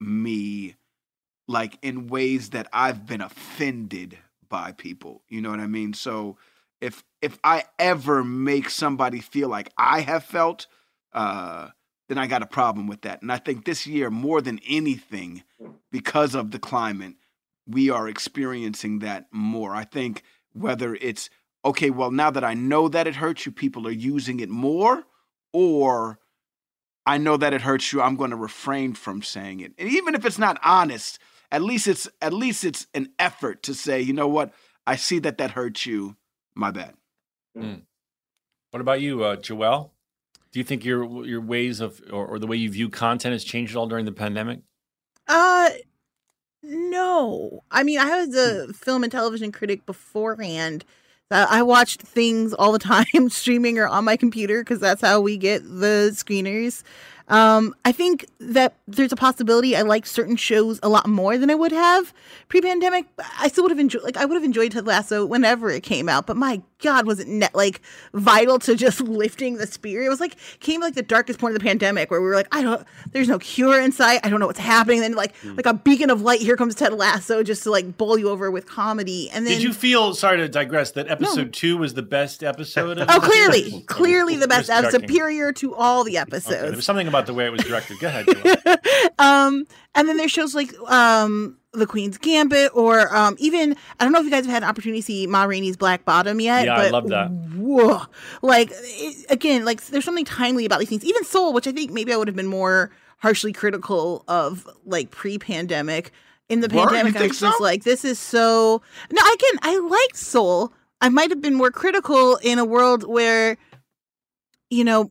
me, like in ways that I've been offended by people. You know what I mean? So if if I ever make somebody feel like I have felt, uh, then I got a problem with that. And I think this year, more than anything, because of the climate, we are experiencing that more. I think whether it's okay, well, now that I know that it hurts you, people are using it more, or I know that it hurts you, I'm going to refrain from saying it. And even if it's not honest, at least it's at least it's an effort to say, you know what, I see that that hurts you. My bad. What about you, uh, Joelle? Do you think your your ways of or, or the way you view content has changed at all during the pandemic? Uh, no. I mean, I was a film and television critic beforehand. I watched things all the time, streaming or on my computer, because that's how we get the screeners. Um, I think that there's a possibility I like certain shows a lot more than I would have pre-pandemic. I still would have enjoyed, like, I would have enjoyed Ted Lasso whenever it came out. But my God, was it net, like vital to just lifting the spirit? It was like came like the darkest point of the pandemic where we were like, I don't, there's no cure in sight. I don't know what's happening. Then like like a beacon of light, here comes Ted Lasso just to like bowl you over with comedy. And then Did you feel sorry to digress that episode two was the best episode of Oh, clearly, clearly the best, uh, superior to all the Okay, there episodes. was something about the way it was directed. Go ahead. Um, and then there's shows like um, The Queen's Gambit, or um, even I don't know if you guys have had an opportunity to see Ma Rainey's Black Bottom yet. Yeah, I love that. Whoa, like it, again, like there's something timely about these things. Even Soul, which I think maybe I would have been more harshly critical of, like pre-pandemic. In the Word? Pandemic, I think was just so? like, this is so. No, again, I liked Soul. I might have been more critical in a world where you know,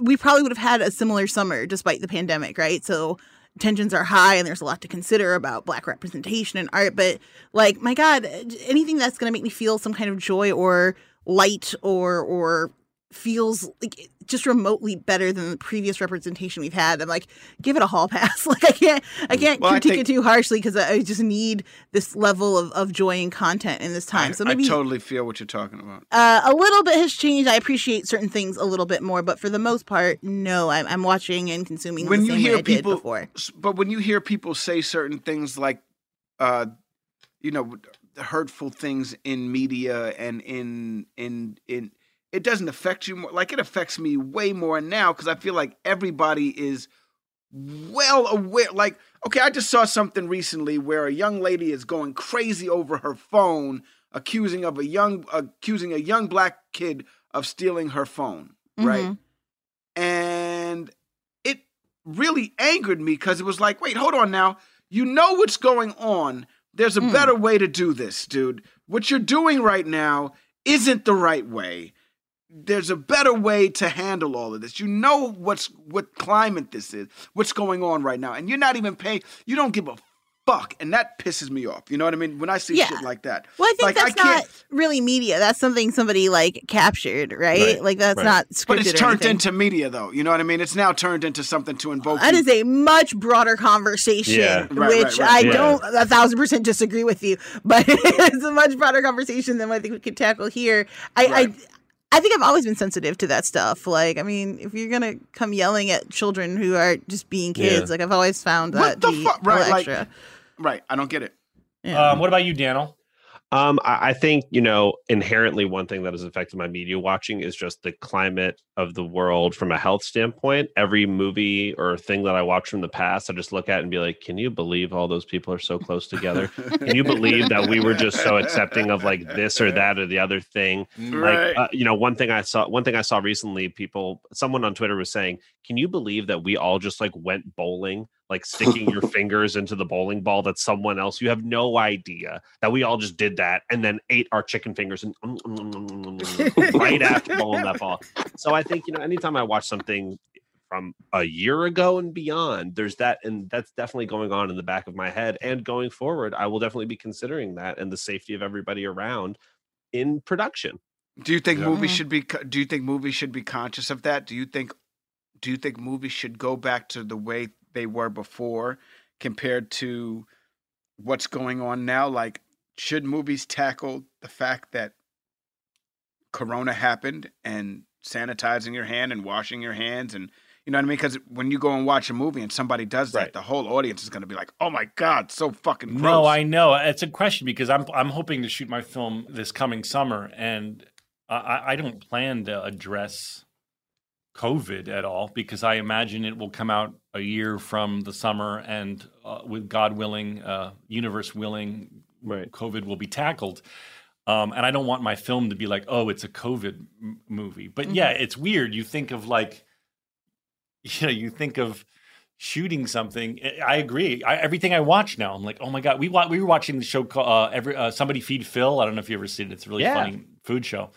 we probably would have had a similar summer despite the pandemic, right? So tensions are high and there's a lot to consider about black representation in art. But like, my God, anything that's going to make me feel some kind of joy or light or, or feels like just remotely better than the previous representation we've had. I'm like, give it a hall pass. like I can't, I can't Well, I critique think- it too harshly because I just need this level of, of joy and content in this time. I, so maybe I totally feel what you're talking about. uh, a little bit has changed. I appreciate certain things a little bit more, but for the most part, no. I'm, I'm watching and consuming when the you same way hear I did people before. but when you hear people say certain things like uh you know the hurtful things in media and in in in it doesn't affect you more like it affects me way more now because i feel like everybody is well aware like okay i just saw something recently where a young lady is going crazy over her phone accusing of a young accusing a young black kid of stealing her phone right Mhm. and it really angered me because it was like, wait, hold on now. You know what's going on. There's a Mm. better way to do this, dude. What you're doing right now isn't the right way. There's a better way to handle all of this. You know what's what climate this is, what's going on right now, and you're not even paying. You don't give a fuck, and that pisses me off. You know what I mean? When I see Yeah. shit like that. Well, I think Like, I that's can't- really media. That's something somebody like captured, right? Right, Like that's right. not scripted. But it's turned anything. into media, though. You know what I mean? It's now turned into something to invoke. That you- is a much broader conversation, Yeah. Right, which right, right. I Yeah. don't a thousand percent disagree with you, but it's a much broader conversation than what I think we could tackle here. I, I I think I've always been sensitive to that stuff. Like, I mean, if you're gonna come yelling at children who are just being kids, Yeah. like I've always found that What the to be fuck? Right, like, extra. right. I don't get it. Um, what about you, Daniel? Um, I, I think you know inherently one thing that has affected my media watching is just the climate of the world from a health standpoint. Every movie or thing that I watch from the past, I just look at and be like, "Can you believe all those people are so close together? Can you believe that we were just so accepting of like this or that or the other thing?" Right. Like, uh, you know, one thing I saw, one thing I saw recently, people, someone on Twitter was saying, "Can you believe that we all just like went bowling?" Like sticking your fingers into the bowling ball that someone else you have no idea that we all just did that and then ate our chicken fingers and right after bowling that ball. So I think you know anytime I watch something from a year ago and beyond, there's that, and that's definitely going on in the back of my head. And going forward, I will definitely be considering that and the safety of everybody around in production. Do you think Yeah. movies should be? Do you think movies should be conscious of that? Do you think? Do you think movies should go back to the way they were before, compared to what's going on now? Like, should movies tackle the fact that Corona happened and sanitizing your hand and washing your hands and you know what I mean? Because when you go and watch a movie and somebody does that, Right. the whole audience is going to be like, "Oh my god, so fucking gross." No, I know it's a question because I'm I'm hoping to shoot my film this coming summer, and I- I, I don't plan to address COVID at all because I imagine it will come out a year from the summer, and uh, with God willing, uh, universe willing, Right. COVID will be tackled. Um, and I don't want my film to be like, oh, it's a COVID m- movie. But yeah, it's weird. You think of like, you know, you think of shooting something. I- I agree. I, everything I watch now, I'm like, oh my god. We wa- we were watching the show called uh, every uh, somebody feed Phil. I don't know if you ever seen it. It's a really Yeah. funny food show.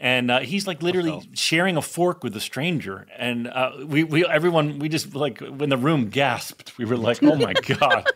And uh, he's like literally sharing a fork with a stranger, and uh, we we everyone we just like when the room gasped. We were like, oh my god.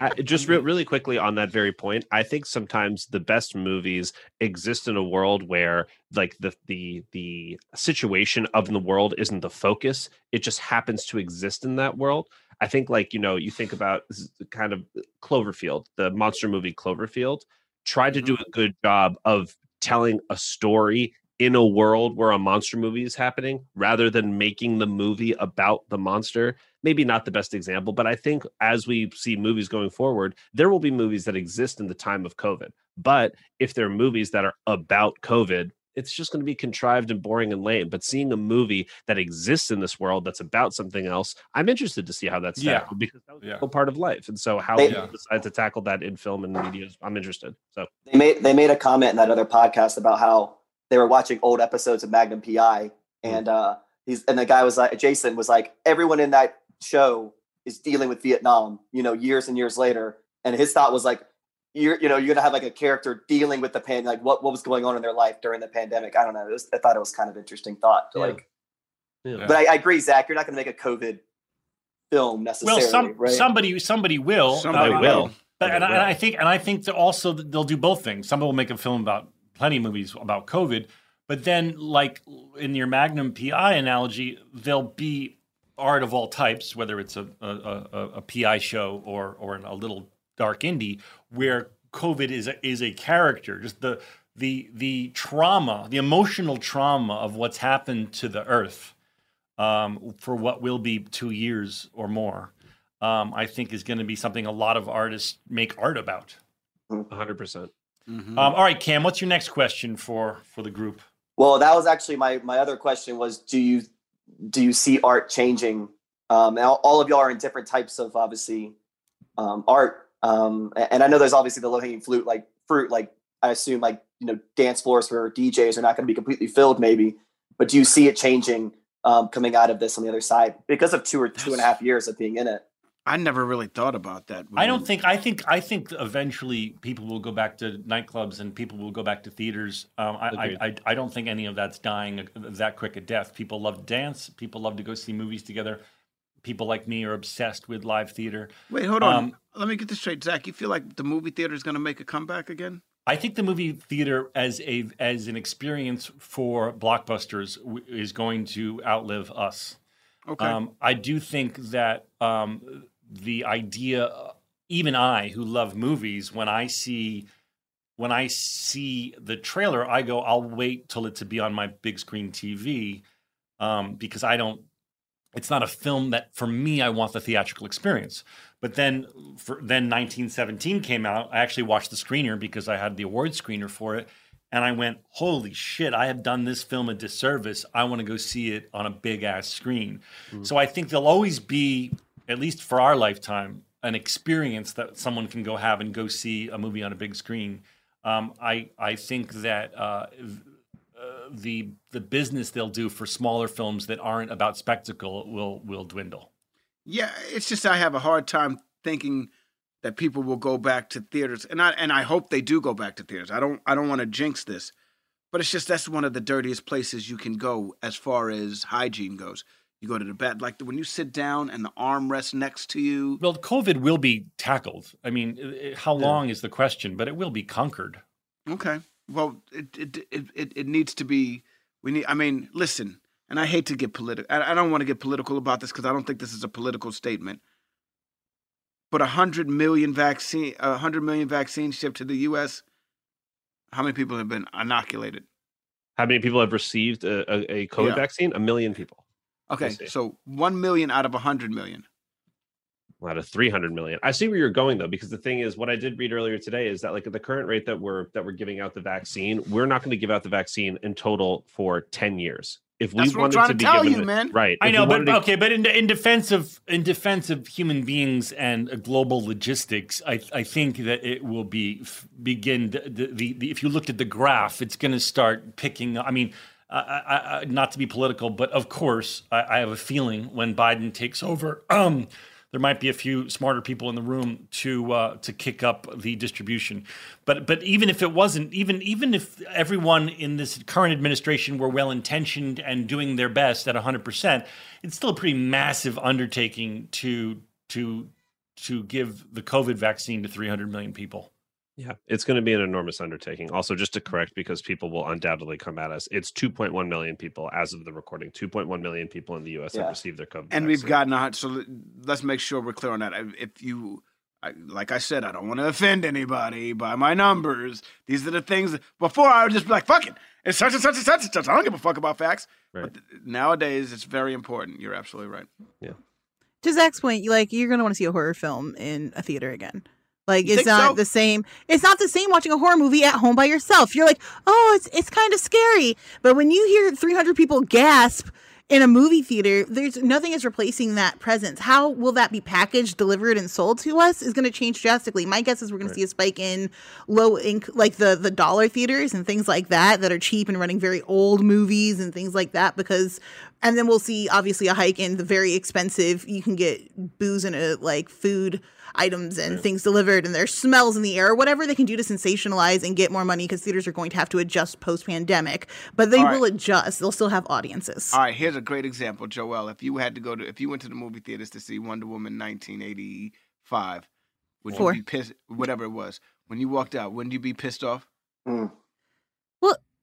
I, just re- really quickly on that very point, I think sometimes the best movies exist in a world where like the the the situation of the world isn't the focus; it just happens to exist in that world. I think like you know you think about kind of Cloverfield, the monster movie Cloverfield, tried to do a good job of telling a story in a world where a monster movie is happening rather than making the movie about the monster. Maybe not the best example, but I think as we see movies going forward, there will be movies that exist in the time of COVID. But if there are movies that are about COVID, it's just going to be contrived and boring and lame. But seeing a movie that exists in this world that's about something else, I'm interested to see how that's Yeah. tackled because that was Yeah. a part of life. And so how They- people decide to tackle that in film and media, I'm interested. So They made they made a comment in that other podcast about how they were watching old episodes of Magnum PI, and uh, he's and the guy was like, Jason was like, everyone in that show is dealing with Vietnam, you know, years and years later, and his thought was like, you're you know you're gonna have like a character dealing with the pan like what what was going on in their life during the pandemic. I don't know. It was, I thought it was kind of interesting thought to Yeah. like, Yeah. but I, I agree, Zach. You're not gonna make a COVID film Well, necessarily, some right? somebody somebody will. Somebody Uh, will. But and, I- and I think and I think that also they'll do both things. Some will make a film about plenty of movies about COVID, but then like in your Magnum PI analogy, there'll be art of all types, whether it's a a, a, a PI show or or a little dark indie, where COVID is a, is a character. Just the the the trauma, the emotional trauma of what's happened to the Earth um, for what will be two years or more. Um, I think is going to be something a lot of artists make art about. 100%. Mhm. Um, all right, Cam, what's your next question for for the group? Well, that was actually my my other question was do you do you see art changing? Um, all, all of y'all are in different types of obviously um, art, um, and I know there's obviously the low hanging fruit, like fruit, like I assume like you know dance floors for DJs are not going to be completely filled, maybe, but do you see it changing um, coming out of this on the other side because of two or two and a half years of being in it? I never really thought about that. I don't think I think I think eventually people will go back to nightclubs and people will go back to theaters. Um, I, I, I I don't think any of that's dying that quick a death. People love to dance. People love to go see movies together. People like me are obsessed with live theater. Wait, hold on. Um, Let me get this straight, Zach. You feel like the movie theater is going to make a comeback again? I think the movie theater as a as an experience for blockbusters w- is going to outlive us. Okay. Um, I do think that um, the idea, even I who love movies, when I see when I see the trailer, I go, I'll wait till it to be on my big screen TV um, because I don't. It's not a film that for me. I want the theatrical experience. But then, for, then 1917 came out. I actually watched the screener because I had the award screener for it, and I went, "Holy shit! I have done this film a disservice. I want to go see it on a big ass screen." So I think there'll always be, at least for our lifetime, an experience that someone can go have and go see a movie on a big screen. Um, I I think that uh, uh, the the business they'll do for smaller films that aren't about spectacle will will dwindle. Yeah, it's just I have a hard time thinking that people will go back to theaters, and I and I hope they do go back to theaters. I don't I don't want to jinx this, but it's just that's one of the dirtiest places you can go as far as hygiene goes. You go to the bed, like when you sit down and the arm rests next to you. Well, COVID will be tackled. I mean, i- i- how Yeah. long is the question? But it will be conquered. Okay. Well, it it it it, it needs to be. We need. I mean, listen. And I hate to get political. I, I don't want to get political about this because I don't think this is a political statement. But a hundred million vaccine, a hundred million vaccines shipped to the U.S. How many people have been inoculated? How many people have received a, a, a COVID Yeah. vaccine? A million people. Okay, so one million out of a hundred million. out of 300 million. I see where you're going though, because the thing is, what I did read earlier today is that like at the current rate that we're that we're giving out the vaccine, we're not going to give out the vaccine in total for 10 years. If we That's what I'm wanted trying to to be tell given you, it- man. right? I know, but to- okay, but in in defense of in defense of human beings and uh, global logistics, I I think that it will be begin the, the, the, the if you looked at the graph, it's going to start picking. I mean. I, I, not to be political, but of course, I, I have a feeling when Biden takes over, um, there might be a few smarter people in the room to uh, to kick up the distribution. But but even if it wasn't, even even if everyone in this current administration were well intentioned and doing their best at 100 percent, it's still a pretty massive undertaking to to to give the COVID vaccine to 300 million people. Yeah, it's going to be an enormous undertaking. Also, just to correct, because people will undoubtedly come at us, it's 2.1 million people as of the recording. 2.1 million people in the U.S. Yeah. have received their COVID. and we've vaccine. gotten a so let- let's make sure we're clear on that. If you, I, like I said, I don't want to offend anybody by my numbers. These are the things. Before I would just be like, "Fuck it, it's such and such and such and such." I don't give a fuck about facts. Right. But th- nowadays, it's very important. You're absolutely right. Yeah. to Zach's point, you like you're gonna want to see a horror film in a theater again. Like You it's not so? the same. It's not the same watching a horror movie at home by yourself. You're like, oh, it's it's kind of scary. But when you hear 300 people gasp in a movie theater, there's nothing is replacing that presence. How will that be packaged, delivered, and sold to us is going to change drastically. My guess is we're going to see a spike in low ink, like the the dollar theaters and things like that that are cheap and running very old movies and things like that because. And then we'll see obviously a hike in the very expensive. You can get booze and a like food items and things delivered, and there's smells in the air, or whatever they can do to sensationalize and get more money because theaters are going to have to adjust post pandemic. But they All right. will adjust. They'll still have audiences. All right, here's a great example, Joelle. If you had to go to, if you went to the movie theaters to see Wonder Woman 1985, would Four. you be pissed? Whatever it was, when you walked out, wouldn't you be pissed off? Mm.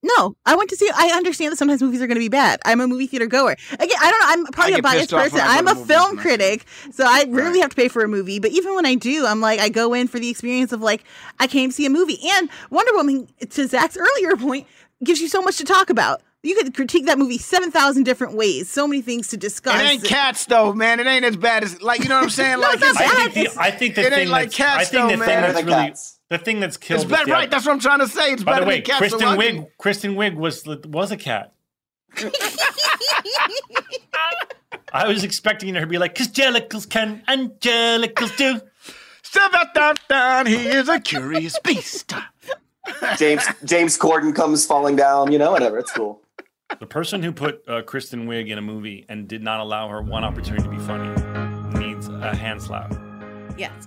Well, no, I went to see. I understand that sometimes movies are going to be bad. I'm a movie theater goer. Again, I don't know. I'm probably a biased person. I go I'm a film and critic, so I rarely Right. have to pay for a movie. But even when I do, I'm like, I go in for the experience of like, I came to see a movie. And Wonder Woman, to Zach's earlier point, gives you so much to talk about. You could critique that movie seven thousand different ways. So many things to discuss. It ain't cats though, man. It ain't as bad as like you know what I'm saying. No, like it's not it's- bad. I think the, I think the It ain't thing like that's, cats, I think though, the man. thing Better that's than really cats. The thing that's killed It's is better, right? That's what I'm trying to say. It's By better the way, than cats. Kristen so Wiig Kristen Wiig was was a cat. I was expecting her to be like, "Cause jellicles can, and jellicles do." Step out, down, down. He is a curious beast. James James Corden comes falling down. You know, whatever. It's cool. The person who put uh, Kristen Wiig in a movie and did not allow her one opportunity to be funny needs a hand slap. yes.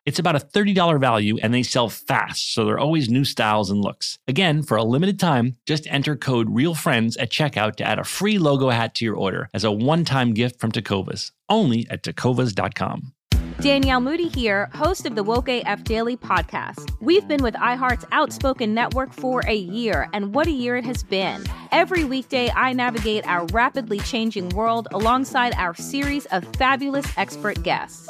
It's about a $30 value and they sell fast, so there are always new styles and looks. Again, for a limited time, just enter code REALFRIENDS at checkout to add a free logo hat to your order as a one time gift from Tecovas, only at tecovas.com. Danielle Moody here, host of the Woke AF Daily podcast. We've been with iHeart's Outspoken Network for a year, and what a year it has been. Every weekday, I navigate our rapidly changing world alongside our series of fabulous expert guests.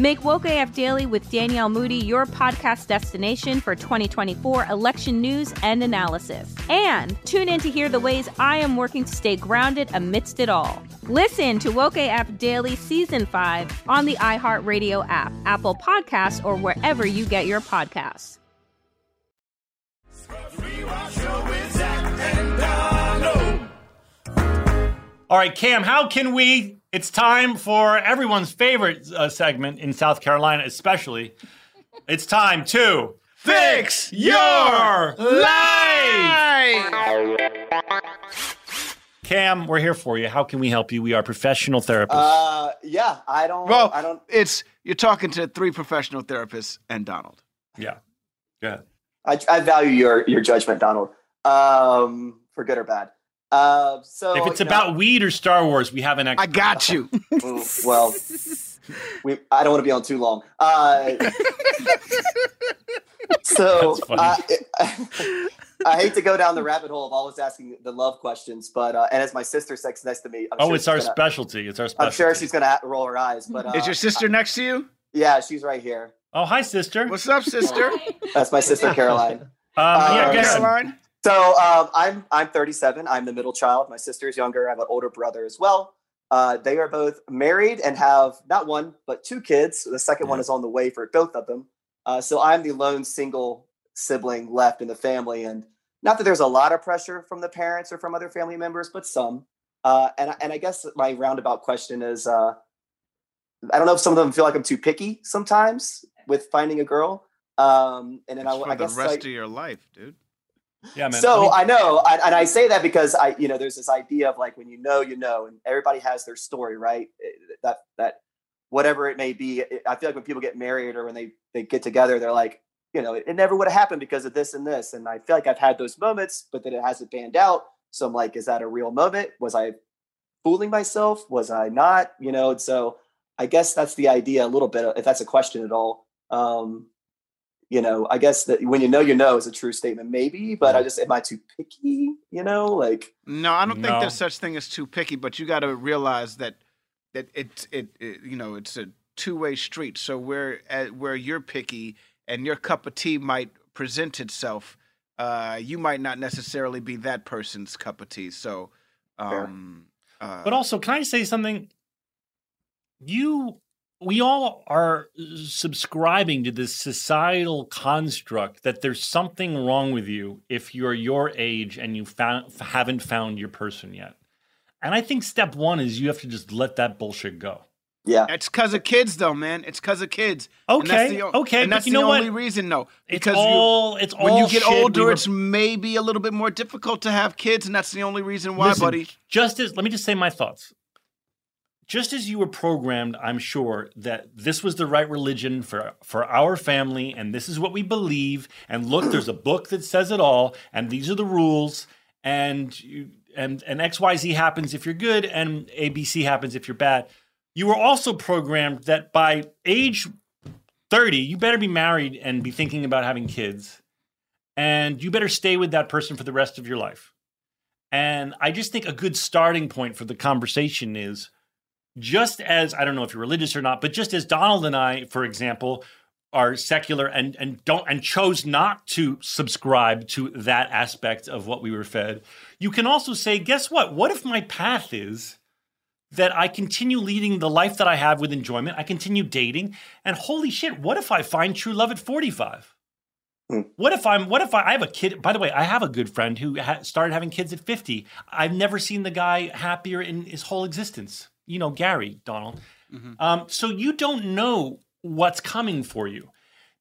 Make Woke AF Daily with Danielle Moody your podcast destination for 2024 election news and analysis. And tune in to hear the ways I am working to stay grounded amidst it all. Listen to Woke AF Daily Season 5 on the iHeartRadio app, Apple Podcasts, or wherever you get your podcasts. All right, Cam, how can we? It's time for everyone's favorite uh, segment in South Carolina, especially. It's time to Fix your life! Cam, we're here for you. How can we help you? We are professional therapists. Uh, yeah, I don't. Well, I don't. it's you're talking to three professional therapists and Donald. yeah. yeah. I, I value your your judgment, Donald. Um, for good or bad. Uh, so if it's you know, about weed or Star Wars, we have an expert. I got you. well, we, I don't want to be on too long. Uh, so That's funny. I, I hate to go down the rabbit hole of always asking the love questions, but uh, and as my sister sits next to me, I'm oh, sure it's our gonna- specialty. It's our specialty. I'm sure she's gonna roll her eyes, but uh, Is your sister next to you? yeah, she's right here. Oh, hi, sister. What's up, sister? That's my sister Caroline. Um, Uh, yeah, go ahead. Caroline? So um, I'm I'm 37. I'm the middle child. My sister is younger. I have an older brother as well. Uh, they are both married and have not one but two kids. The second one is on the way for both of them. Uh, so I'm the lone single sibling left in the family, and not that there's a lot of pressure from the parents or from other family members, but some. Uh, and and I guess my roundabout question is, uh, I don't know if some of them feel like I'm too picky sometimes with finding a girl. Um, and then I, I the guess rest like, of your life, dude. Yeah, man. so Let me- I know, I, and I say that because I, you know, there's this idea of like when you know, you know, and everybody has their story, right? Eh, That that whatever it may be. I feel like when people get married or when they they get together, they're like, you know, it, it never would have happened because of this and this. And I feel like I've had those moments, but then it hasn't panned out. So I'm like, is that a real moment? Was I fooling myself? Was I not? You know, and so I guess that's the idea a little bit, if that's a question at all. Um, you know, I guess that when you know, you know is a true statement, maybe, but I just, am I too picky? You know, like, No, I don't think there's such thing as too picky, but you got to realize that that it, it it you know it's a two way street. So where at, where you're picky and your cup of tea might present itself, uh, you might not necessarily be that person's cup of tea. So, um, uh, But also, can I say something? You, we all are subscribing to this societal construct that there's something wrong with you if you're your age and you found, haven't found your person yet. And I think step one is you have to just let that bullshit go. yeah, it's because of kids, though, man. It's because of kids. And that's Okay, the okay, and that's you the know what? only reason, though. It's Because all it's all when you get shit we older, were- it's maybe a little bit more difficult to have kids, and that's the only reason why, Listen, buddy. Just as let me just say my thoughts. Just as you were programmed, I'm sure that this was the right religion for for our family, and this is what we believe. And look, there's a book that says it all, and these are the rules. And you, and and X Y Z happens if you're good, and A B C happens if you're bad. You were also programmed that by age 30, you better be married and be thinking about having kids. and you better stay with that person for the rest of your life. And I just think a good starting point for the conversation is just as I don't know if you're religious or not, but just as Donald and I, for example, are secular and and don't and chose not to subscribe to that aspect of what we were fed, you can also say, guess what? What if my path is that I continue leading the life that I have with enjoyment, I continue dating, and holy shit, what if I find true love at 45? Hmm. What if I'm? What if I, I have a kid? By the way, I have a good friend who ha- started having kids at 50. I've never seen the guy happier in his whole existence. You know, Gary Donald. Um, so you don't know what's coming for you.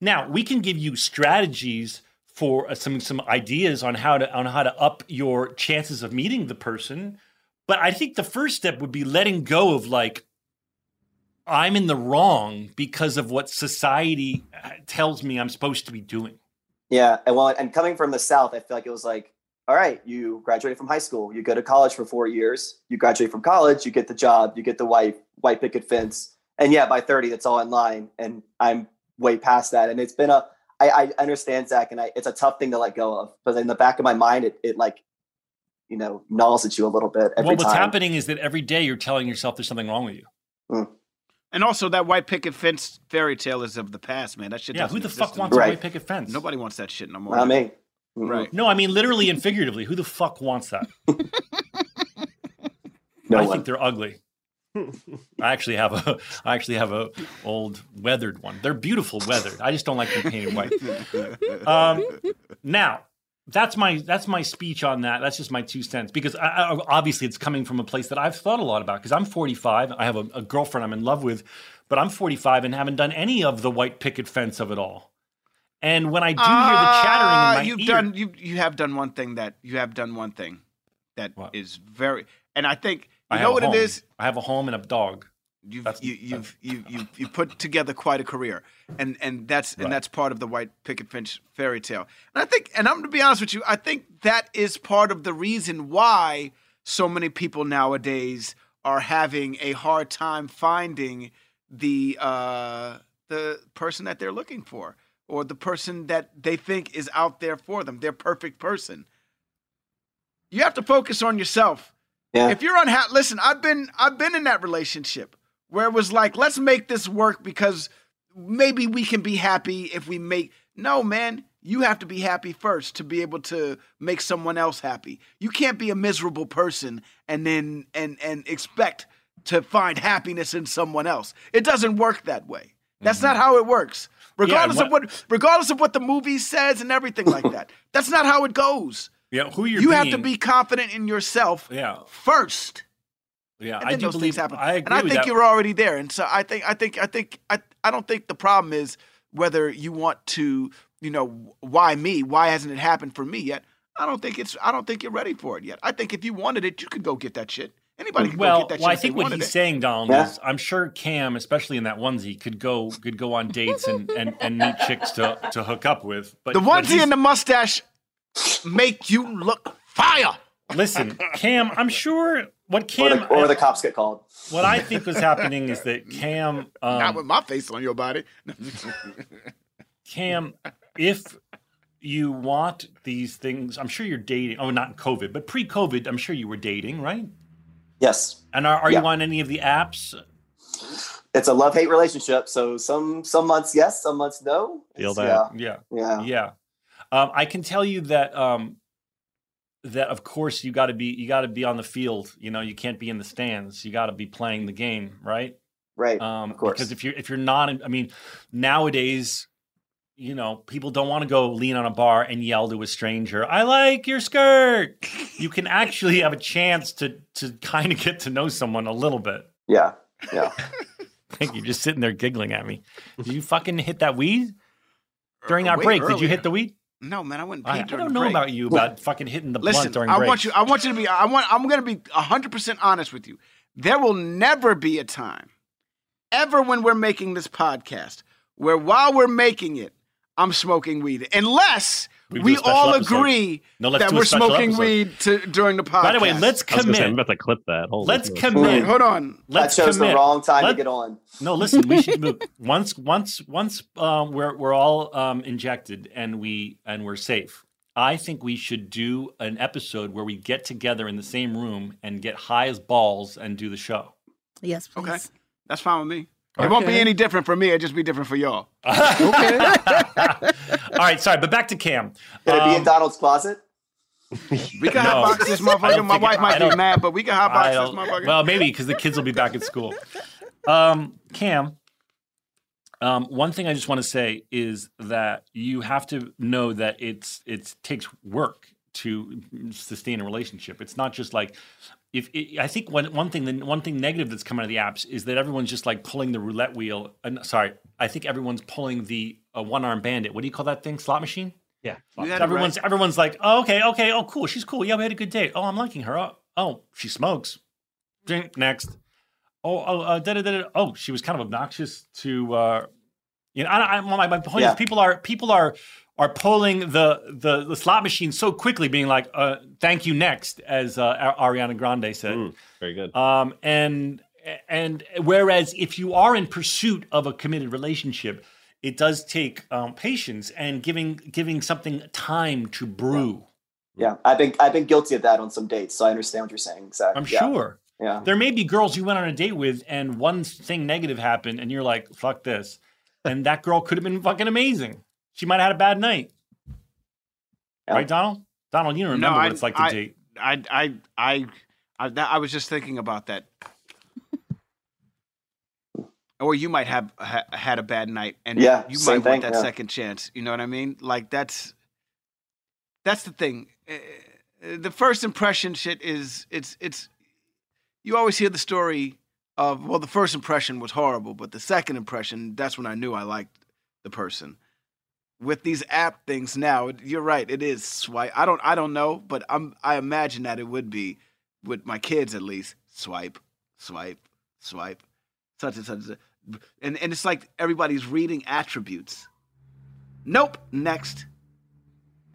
Now we can give you strategies for uh, some some ideas on how to on how to up your chances of meeting the person. But I think the first step would be letting go of like I'm in the wrong because of what society uh, tells me I'm supposed to be doing. Yeah, and well, and coming from the South, I feel like it was like, all right, you graduate from high school, you go to college for four years, you graduate from college, you get the job, you get the white white picket fence, and yeah, by thirty, that's all in line, and I'm way past that, and it's been a, I, I understand Zach, and I, it's a tough thing to let go of, but in the back of my mind, it, it like, you know, gnaws at you a little bit every well, what's time. happening is that every day you're telling yourself there's something wrong with you. Hmm. And also, that white picket fence fairy tale is of the past, man. That shit. Yeah, doesn't who the exist fuck anymore. wants a white picket fence? Nobody wants that shit no more. Not me. Right. No, I mean literally and figuratively. Who the fuck wants that? No I one. think they're ugly. I actually have a I actually have a old weathered one. They're beautiful weathered. I just don't like them painted white. Um, now that's my that's my speech on that. That's just my two cents because I, I, obviously it's coming from a place that I've thought a lot about. Because I'm 45, I have a, a girlfriend I'm in love with, but I'm 45 and haven't done any of the white picket fence of it all. And when I do hear the chattering in Ah, my you've ear, done you you have done one thing that you have done one thing that is very and I think you I know what home. it is. I have a home and a dog. You've That's- you, you've you've you you put together quite a career, and and that's Right. and that's part of the white picket fence fairy tale. And I think, and I'm going to be honest with you, I think that is part of the reason why so many people nowadays are having a hard time finding the uh, the person that they're looking for, or the person that they think is out there for them, their perfect person. You have to focus on yourself. Yeah. If you're unhappy, listen, I've been I've been in that relationship where it was like, let's make this work because maybe we can be happy if we make no man, you have to be happy first to be able to make someone else happy. You can't be a miserable person and then and and expect to find happiness in someone else. It doesn't work that way. That's mm-hmm. not how it works. Regardless of what regardless of what the movie says and everything like that. That's not how it goes. Yeah, who you're you have to be confident in yourself Yeah. first. Yeah, and I do those believe things happen. I agree and I think that. you're already there. And so I think I think I think I I don't think the problem is whether you want to, you know, why me? Why hasn't it happened for me yet? I don't think it's I don't think you're ready for it yet. I think if you wanted it, you could go get that shit. Anybody can go well, get that well, I shit. if they think what he's it. saying, Donald, Yeah. is I'm sure Cam, especially in that onesie, could go could go on dates and and, and meet chicks to to hook up with. But the onesie he's- and the mustache make you look fire. listen, Cam, I'm sure what Or Cam the, or the cops get called. what I think was happening is that Cam Not um, with my face on your body. Cam, if you want these things, I'm sure you're dating. Oh, not COVID, but pre-COVID, I'm sure you were dating, right? Yes. And are, are Yeah. you on any of the apps? It's a love hate relationship. So some some months yes, some months no. Feel that. Yeah. Yeah. Yeah. Um, I can tell you that um, that of course you got to be you got to be on the field. You know, you can't be in the stands. You got to be playing the game, right? Right. Um, of course. Because if you're if you're not, I mean, nowadays, you know, people don't want to go lean on a bar and yell to a stranger, "I like your skirt." You can actually have a chance to to kind of get to know someone a little bit. Yeah. Yeah. Thank you. Just sitting there giggling at me. Did you fucking hit that weed during uh, our way break? Did you hit the weed? No, man, I wouldn't pee I, I don't know break. about you about fucking hitting the Listen, blunt during I breaks. want you. I want you to be. I want. I'm going to be hundred percent honest with you. There will never be a time, ever, when we're making this podcast, where while we're making it, I'm smoking weed, unless We we all episode. agree No, that we're smoking episode. weed to, during the podcast. By the way, let's I was say, I'm about to clip that. Holy Let's shit. commit. Hold on. Let's that shows commit. the wrong time Let- to get on. No, listen. We should move once, once, once. Um, we're we're all um, injected and we and we're safe. I think we should do an episode where we get together in the same room and get high as balls and do the show. Yes, please. Okay. That's fine with me. It won't be any different for me. It'll just be different for y'all. okay. All right, sorry, but back to Cam. Could it be in Um, Donald's closet? We can No. hotbox this motherfucker. My wife I might be mad, but we can I hotbox this motherfucker. Well, maybe because the kids will be back at school. Um, Cam, um, one thing I just want to say is that you have to know that it's it takes work to sustain a relationship. It's not just like if it, I think one one thing the one thing negative that's come out of the apps is that everyone's just like pulling the roulette wheel. And sorry, I think everyone's pulling the uh, one arm bandit. What do you call that thing? Slot machine. Yeah. You So everyone's right. everyone's like, oh, okay, okay, oh, cool, she's cool. Yeah, we had a good date. Oh, I'm liking her. Oh, oh she smokes. Drink next. Oh, oh, uh, da, da, da, da. oh, she was kind of obnoxious to. Uh, you know, I, I, my, my point Yeah. is, people are people are are pulling the the, the slot machine so quickly, being like, uh, "Thank you, next," as uh, Ariana Grande said. Mm, very good. Um, and and whereas if you are in pursuit of a committed relationship, it does take um, patience and giving giving something time to brew. Yeah, I've been I've been guilty of that on some dates, so I understand what you're saying. Exactly. I'm Yeah. sure. Yeah. There may be girls you went on a date with, and one thing negative happened, and you're like, "Fuck this," and that girl could have been fucking amazing. She might have had a bad night, Yeah. right, Donald? Donald, you don't remember no, what I, it's like to I, date. I, I, I, I, that, I was just thinking about that. or you might have ha, had a bad night, and Yeah, you might thing, want that yeah. second chance. You know what I mean? Like that's that's the thing. Uh, The first impression shit is it's it's. You always hear the story of well, the first impression was horrible, but the second impression, that's when I knew I liked the person with these app things now you're right it is swipe i don't i don't know but i'm i imagine that it would be with my kids at least swipe swipe swipe such and such and and it's like everybody's reading attributes nope next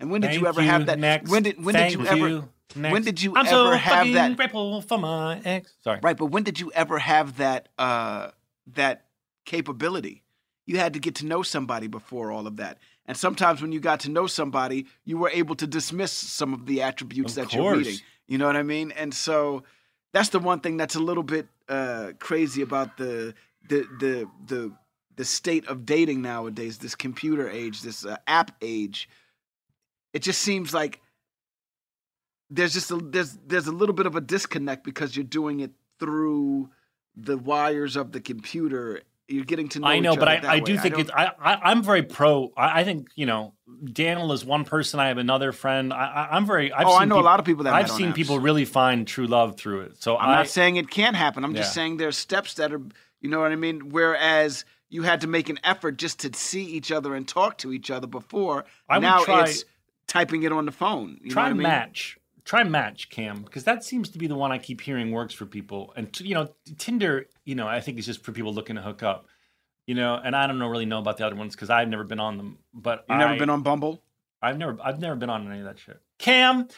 and when did Thank you ever have that Next. when did when Thank did you ever you, when did you I'm ever so have that grateful for my ex. Sorry. Right, but when did you ever have that uh that capability? You had to get to know somebody before all of that. And sometimes when you got to know somebody, you were able to dismiss some of the attributes Of that you're reading. You know what I mean? And so that's the one thing that's a little bit uh crazy about the the the the the state of dating nowadays, this computer age, this uh, app age. It just seems like there's just a there's there's a little bit of a disconnect because you're doing it through the wires of the computer. You're getting to know. I know, each but other I, I way. do think don't- it's. I, I I'm very pro. I, I think you know, Daniel is one person. I have another friend. I, I I'm very. I've Oh, I seen know a lot of people that I've seen apps. people really find true love through it. So I'm I, not saying it can't happen. I'm just Yeah. saying there's steps that are, you know what I mean. Whereas you had to make an effort just to see each other and talk to each other before. I would now try- it's typing it on the phone. You try know what I mean? match. Try match, Cam, because that seems to be the one I keep hearing works for people. And t- you know, Tinder, you know, I think is just for people looking to hook up. You know, and I don't know really know about the other ones because I've never been on them. But You've never been on Bumble. I've never I've never been on any of that shit. Cam,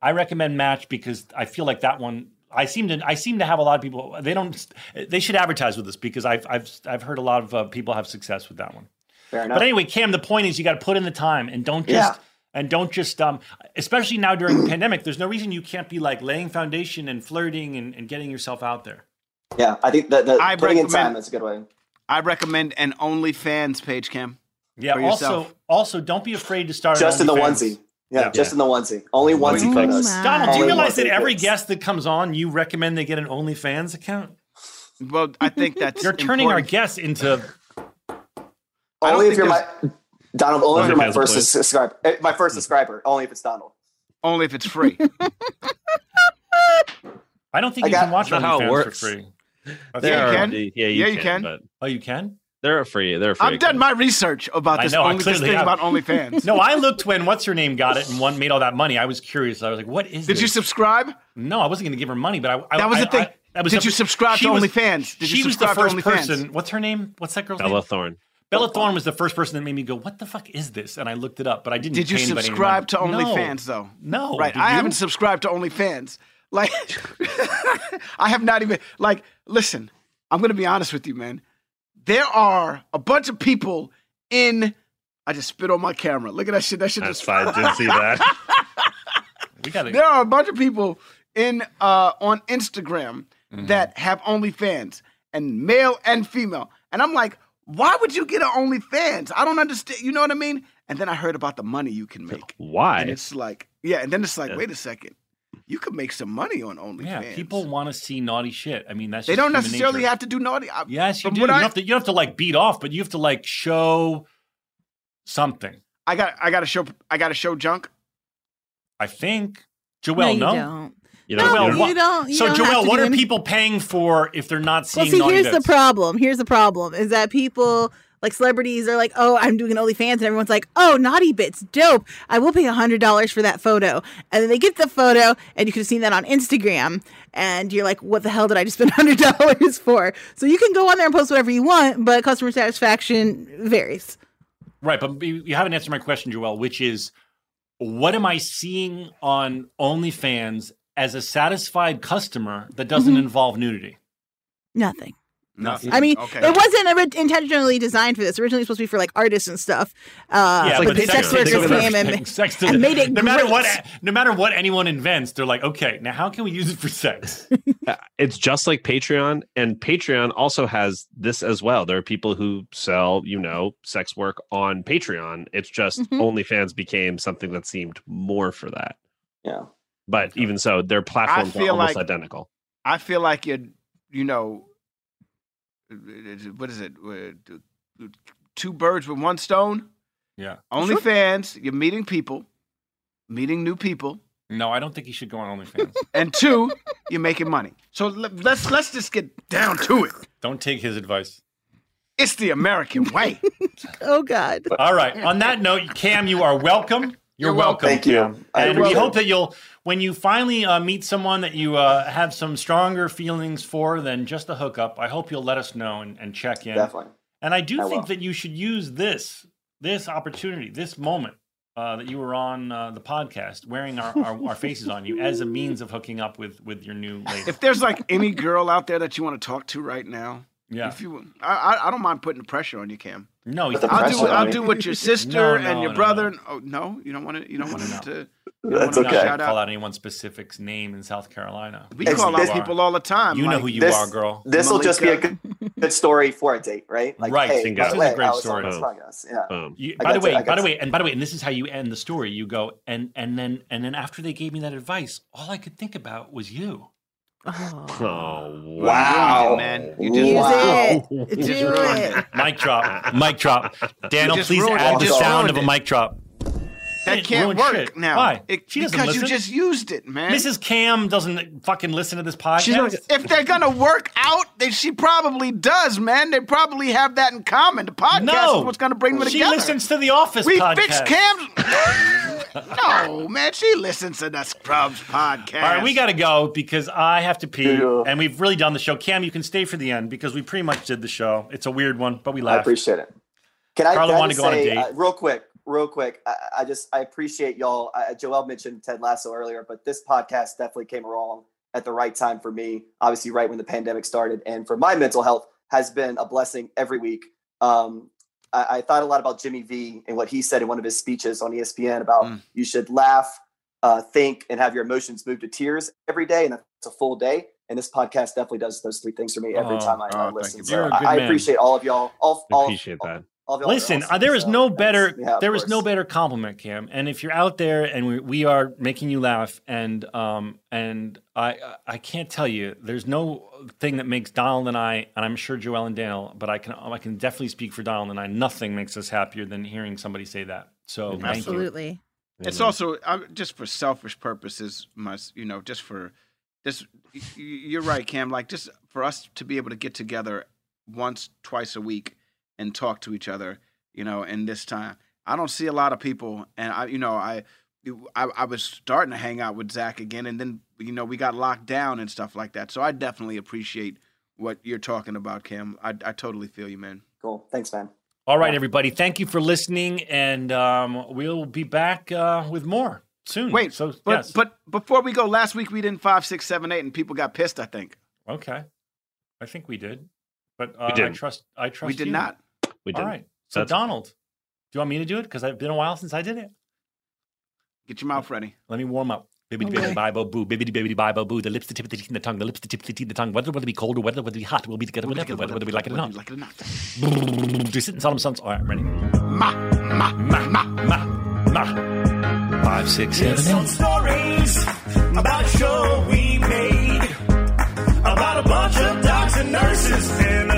I recommend Match because I feel like that one I seem to I seem to have a lot of people they don't they should advertise with us because I've I've I've heard a lot of uh, people have success with that one. Fair enough. But anyway, Cam, the point is you got to put in the time and don't just Yeah. And don't just um especially now during the pandemic, there's no reason you can't be like laying foundation and flirting and, and getting yourself out there. yeah, I think that the I putting in time is a good way. I recommend an OnlyFans page, Cam. Yeah. For Also, also don't be afraid to start an Just in the onesie. Yeah, Yeah. just in the onesie. Only onesie Oh photos. my. Donald, do you realize that every pics. guest that comes on, you recommend they get an OnlyFans account? Well, I think that's You're turning our guests into I don't Only if think you're my Donald. Only if my first subscriber. eh, My first subscriber. Only if it's Donald. only if it's free. I don't think I you got- can watch That's how it OnlyFans for works. free. Yeah, you They're- can. Yeah, you Yeah, you can. can. But Oh, you can? they're free. They're free. I've done my research about I this. know, I only this clearly thing have. about OnlyFans. No, I looked when what's her name got it and one made all that money. I was curious. I was like, "What is Did this?" you subscribe? No, I wasn't going to give her money, but I. I That was I- the thing. I- that was Did the- you subscribe to OnlyFans? Did you she was the first person. What's her name? What's that girl's Bella name? Thorne. Bella Thorne was the first person that made me go, "What the fuck is this?" And I looked it up, but I didn't. Did you pay anybody any subscribe money. to No. OnlyFans though? No, Right. did I you? haven't subscribed to OnlyFans. Like, I have not even like. Listen, I'm gonna be honest with you, man. There are a bunch of people in I just spit on my camera. Look at that shit. That shit That's just. fine. Didn't see that. We got There are a bunch of people in uh on Instagram Mm-hmm. that have OnlyFans and male and female, and I'm like, why would you get an OnlyFans? I don't understand. You know what I mean? And then I heard about the money you can make. Why? And it's like, yeah, and then it's like, Yeah. wait a second, you could make some money on OnlyFans. Yeah, people want to see naughty shit. I mean, that's They just don't human necessarily nature. have to do naughty. I- Yes, you do. what You I- have to. You don't have to like beat off, but you have to like show something. I got, I got to show, I got to show junk. I think. Joel, no, Joelle, you no. You know, you don't. You so, don't Joelle, what are any- people paying for if they're not seeing? Well, see, here's the problem. Here's the problem is that people like celebrities are like, oh, I'm doing an OnlyFans, and everyone's like, oh, naughty bits, dope. I will pay hundred dollars for that photo, and then they get the photo, and you could have seen that on Instagram, and you're like, what the hell did I just spend hundred dollars for? So you can go on there and post whatever you want, but customer satisfaction varies. Right, but you you haven't answered my question, Joelle, which is what am I seeing on OnlyFans as a satisfied customer that doesn't Mm-hmm. involve nudity? Nothing. Nothing. I mean, Okay. it wasn't ori- intentionally designed for this. Originally, supposed to be for like artists and stuff. Uh, yeah, but but the sex sex, workers came and, sex and made it no matter what no matter what anyone invents, they're like, okay, now how can we use it for sex? Uh, it's just like Patreon, and Patreon also has this as well. There are people who sell, you know, sex work on Patreon. It's just Mhm. OnlyFans became something that seemed more for that. Yeah. But even so, their platforms are almost like- identical. I feel like you're, you know, what is it? Uh, Two birds with one stone. yeah. OnlyFans, you're meeting people, meeting new people, No, I don't think you should go on OnlyFans. and two, you're making money. So let's let's just get down to it. don't take his advice. It's the American way. oh God. All right. On that note, Cam, you are welcome. You're, You're welcome. Thank you. I And we appreciate hope that you'll, when you finally uh, meet someone that you uh, have some stronger feelings for than just a hookup, I hope you'll let us know and, and check in. Definitely. And I do I think will. that you should use this this opportunity, this moment uh, that you were on uh, the podcast, wearing our, our, our faces on you as a means of hooking up with with your new lady. if there's like any girl out there that you want to talk to right now, Yeah. if you, I, I, I don't mind putting the pressure on you, Cam. No, Put I'll do pressure I'll do what your sister No, and your no, brother. no. Oh no, you don't want to. You don't want No. to. That's okay. shout call out. out anyone's specific name in South Carolina. We It's- call out this- people all the time. You know who you this- are, girl. This will just be a good, good story for a date, right? Right, Hey, bingo. by This is a great I story. on this podcast. Yeah. Boom. You, by the got to- way, I by the way, and by the way, and this is how you end the story. You go and and then and then after they gave me that advice, all I could think about was you. Oh. Oh Wow. man. You just Wow. it. You just ruined it. it. Mic drop. Mic drop. Daniel, please add the just sound of a mic drop. That can't work shit. now. Why? It- She doesn't because listen. you just used it, man. Mrs. Cam doesn't fucking listen to this podcast. She's if they're gonna work out, they, she probably does, man. They probably have that in common. The podcast no, is what's gonna bring them she together. She listens to the Office we podcast. fixed Cam's. no, man, she listens to the Scrubs podcast. All right, we got to go because I have to pee, Yeah. and we've really done the show. Cam, you can stay for the end because we pretty much did the show. It's a weird one, but we laughed. I appreciate it. Can I, Carla can I wanted to go on a date. uh, real quick, real quick? I, I just I appreciate y'all. I, Joelle mentioned Ted Lasso earlier, but this podcast definitely came along at the right time for me. Obviously, right when the pandemic started, and for my mental health has been a blessing every week. Um, I, I thought a lot about Jimmy V and what he said in one of his speeches on ESPN about Mm. you should laugh, uh, think, and have your emotions move to tears every day, and that's a full day. And this podcast definitely does those three things for me every Oh, time I, oh, I listen. So I, I appreciate all of y'all. All, I all, appreciate that. all are Listen, awesome, uh, there is so no better Yeah, of there is no better compliment, Cam. And if you're out there and we, we are making you laugh, and um and I I can't tell you, there's no thing that makes Donald and I, and I'm sure Joelle and Daniel, but I can I can definitely speak for Donald and I. Nothing makes us happier than hearing somebody say that. So thank you. Absolutely. It's also uh, just for selfish purposes, my you know, just for this. y- y- You're right, Cam. Like just for us to be able to get together once, twice a week and talk to each other, you know, in this time. I don't see a lot of people, and I, you know, I, I, I was starting to hang out with Zach again, and then you know we got locked down and stuff like that. So I definitely appreciate what you're talking about, Cam. I, I totally feel you, man. Cool. Thanks, man. All right, everybody. Thank you for listening, and um, we'll be back uh, with more soon. Wait, so but yes, but before we go, last week we did five, six, seven, eight, and people got pissed. I think okay, I think we did, but uh, I didn't. trust. I trust we did you. not. We did. All right. So That's- Donald, do you want me to do it? Because it's been a while since I did it. Get your mouth ready. Let me warm up. Bibbidi bibbidi bibo boo, bibbidi bibbidi bibo boo. The lips, the tip of the teeth, and the tongue. The lips, the tip of the teeth, and the tongue. Whether whether it be cold or whether whether it be hot, we'll be together whether whether whether we like it or not. Like it or not. Do sit in solemn sons. All right, I'm ready. Ma, ma, ma, ma, Ma, ma. Five, six, Here's seven, some stories about a show we made about a bunch of docs and nurses and a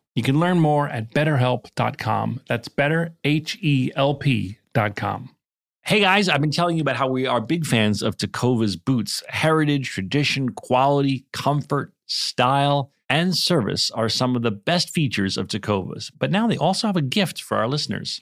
You can learn more at betterhelp.com. That's better, H E L P.com. Hey guys, I've been telling you about how we are big fans of Tecovas boots. Heritage, tradition, quality, comfort, style, and service are some of the best features of Tecovas. But now they also have a gift for our listeners.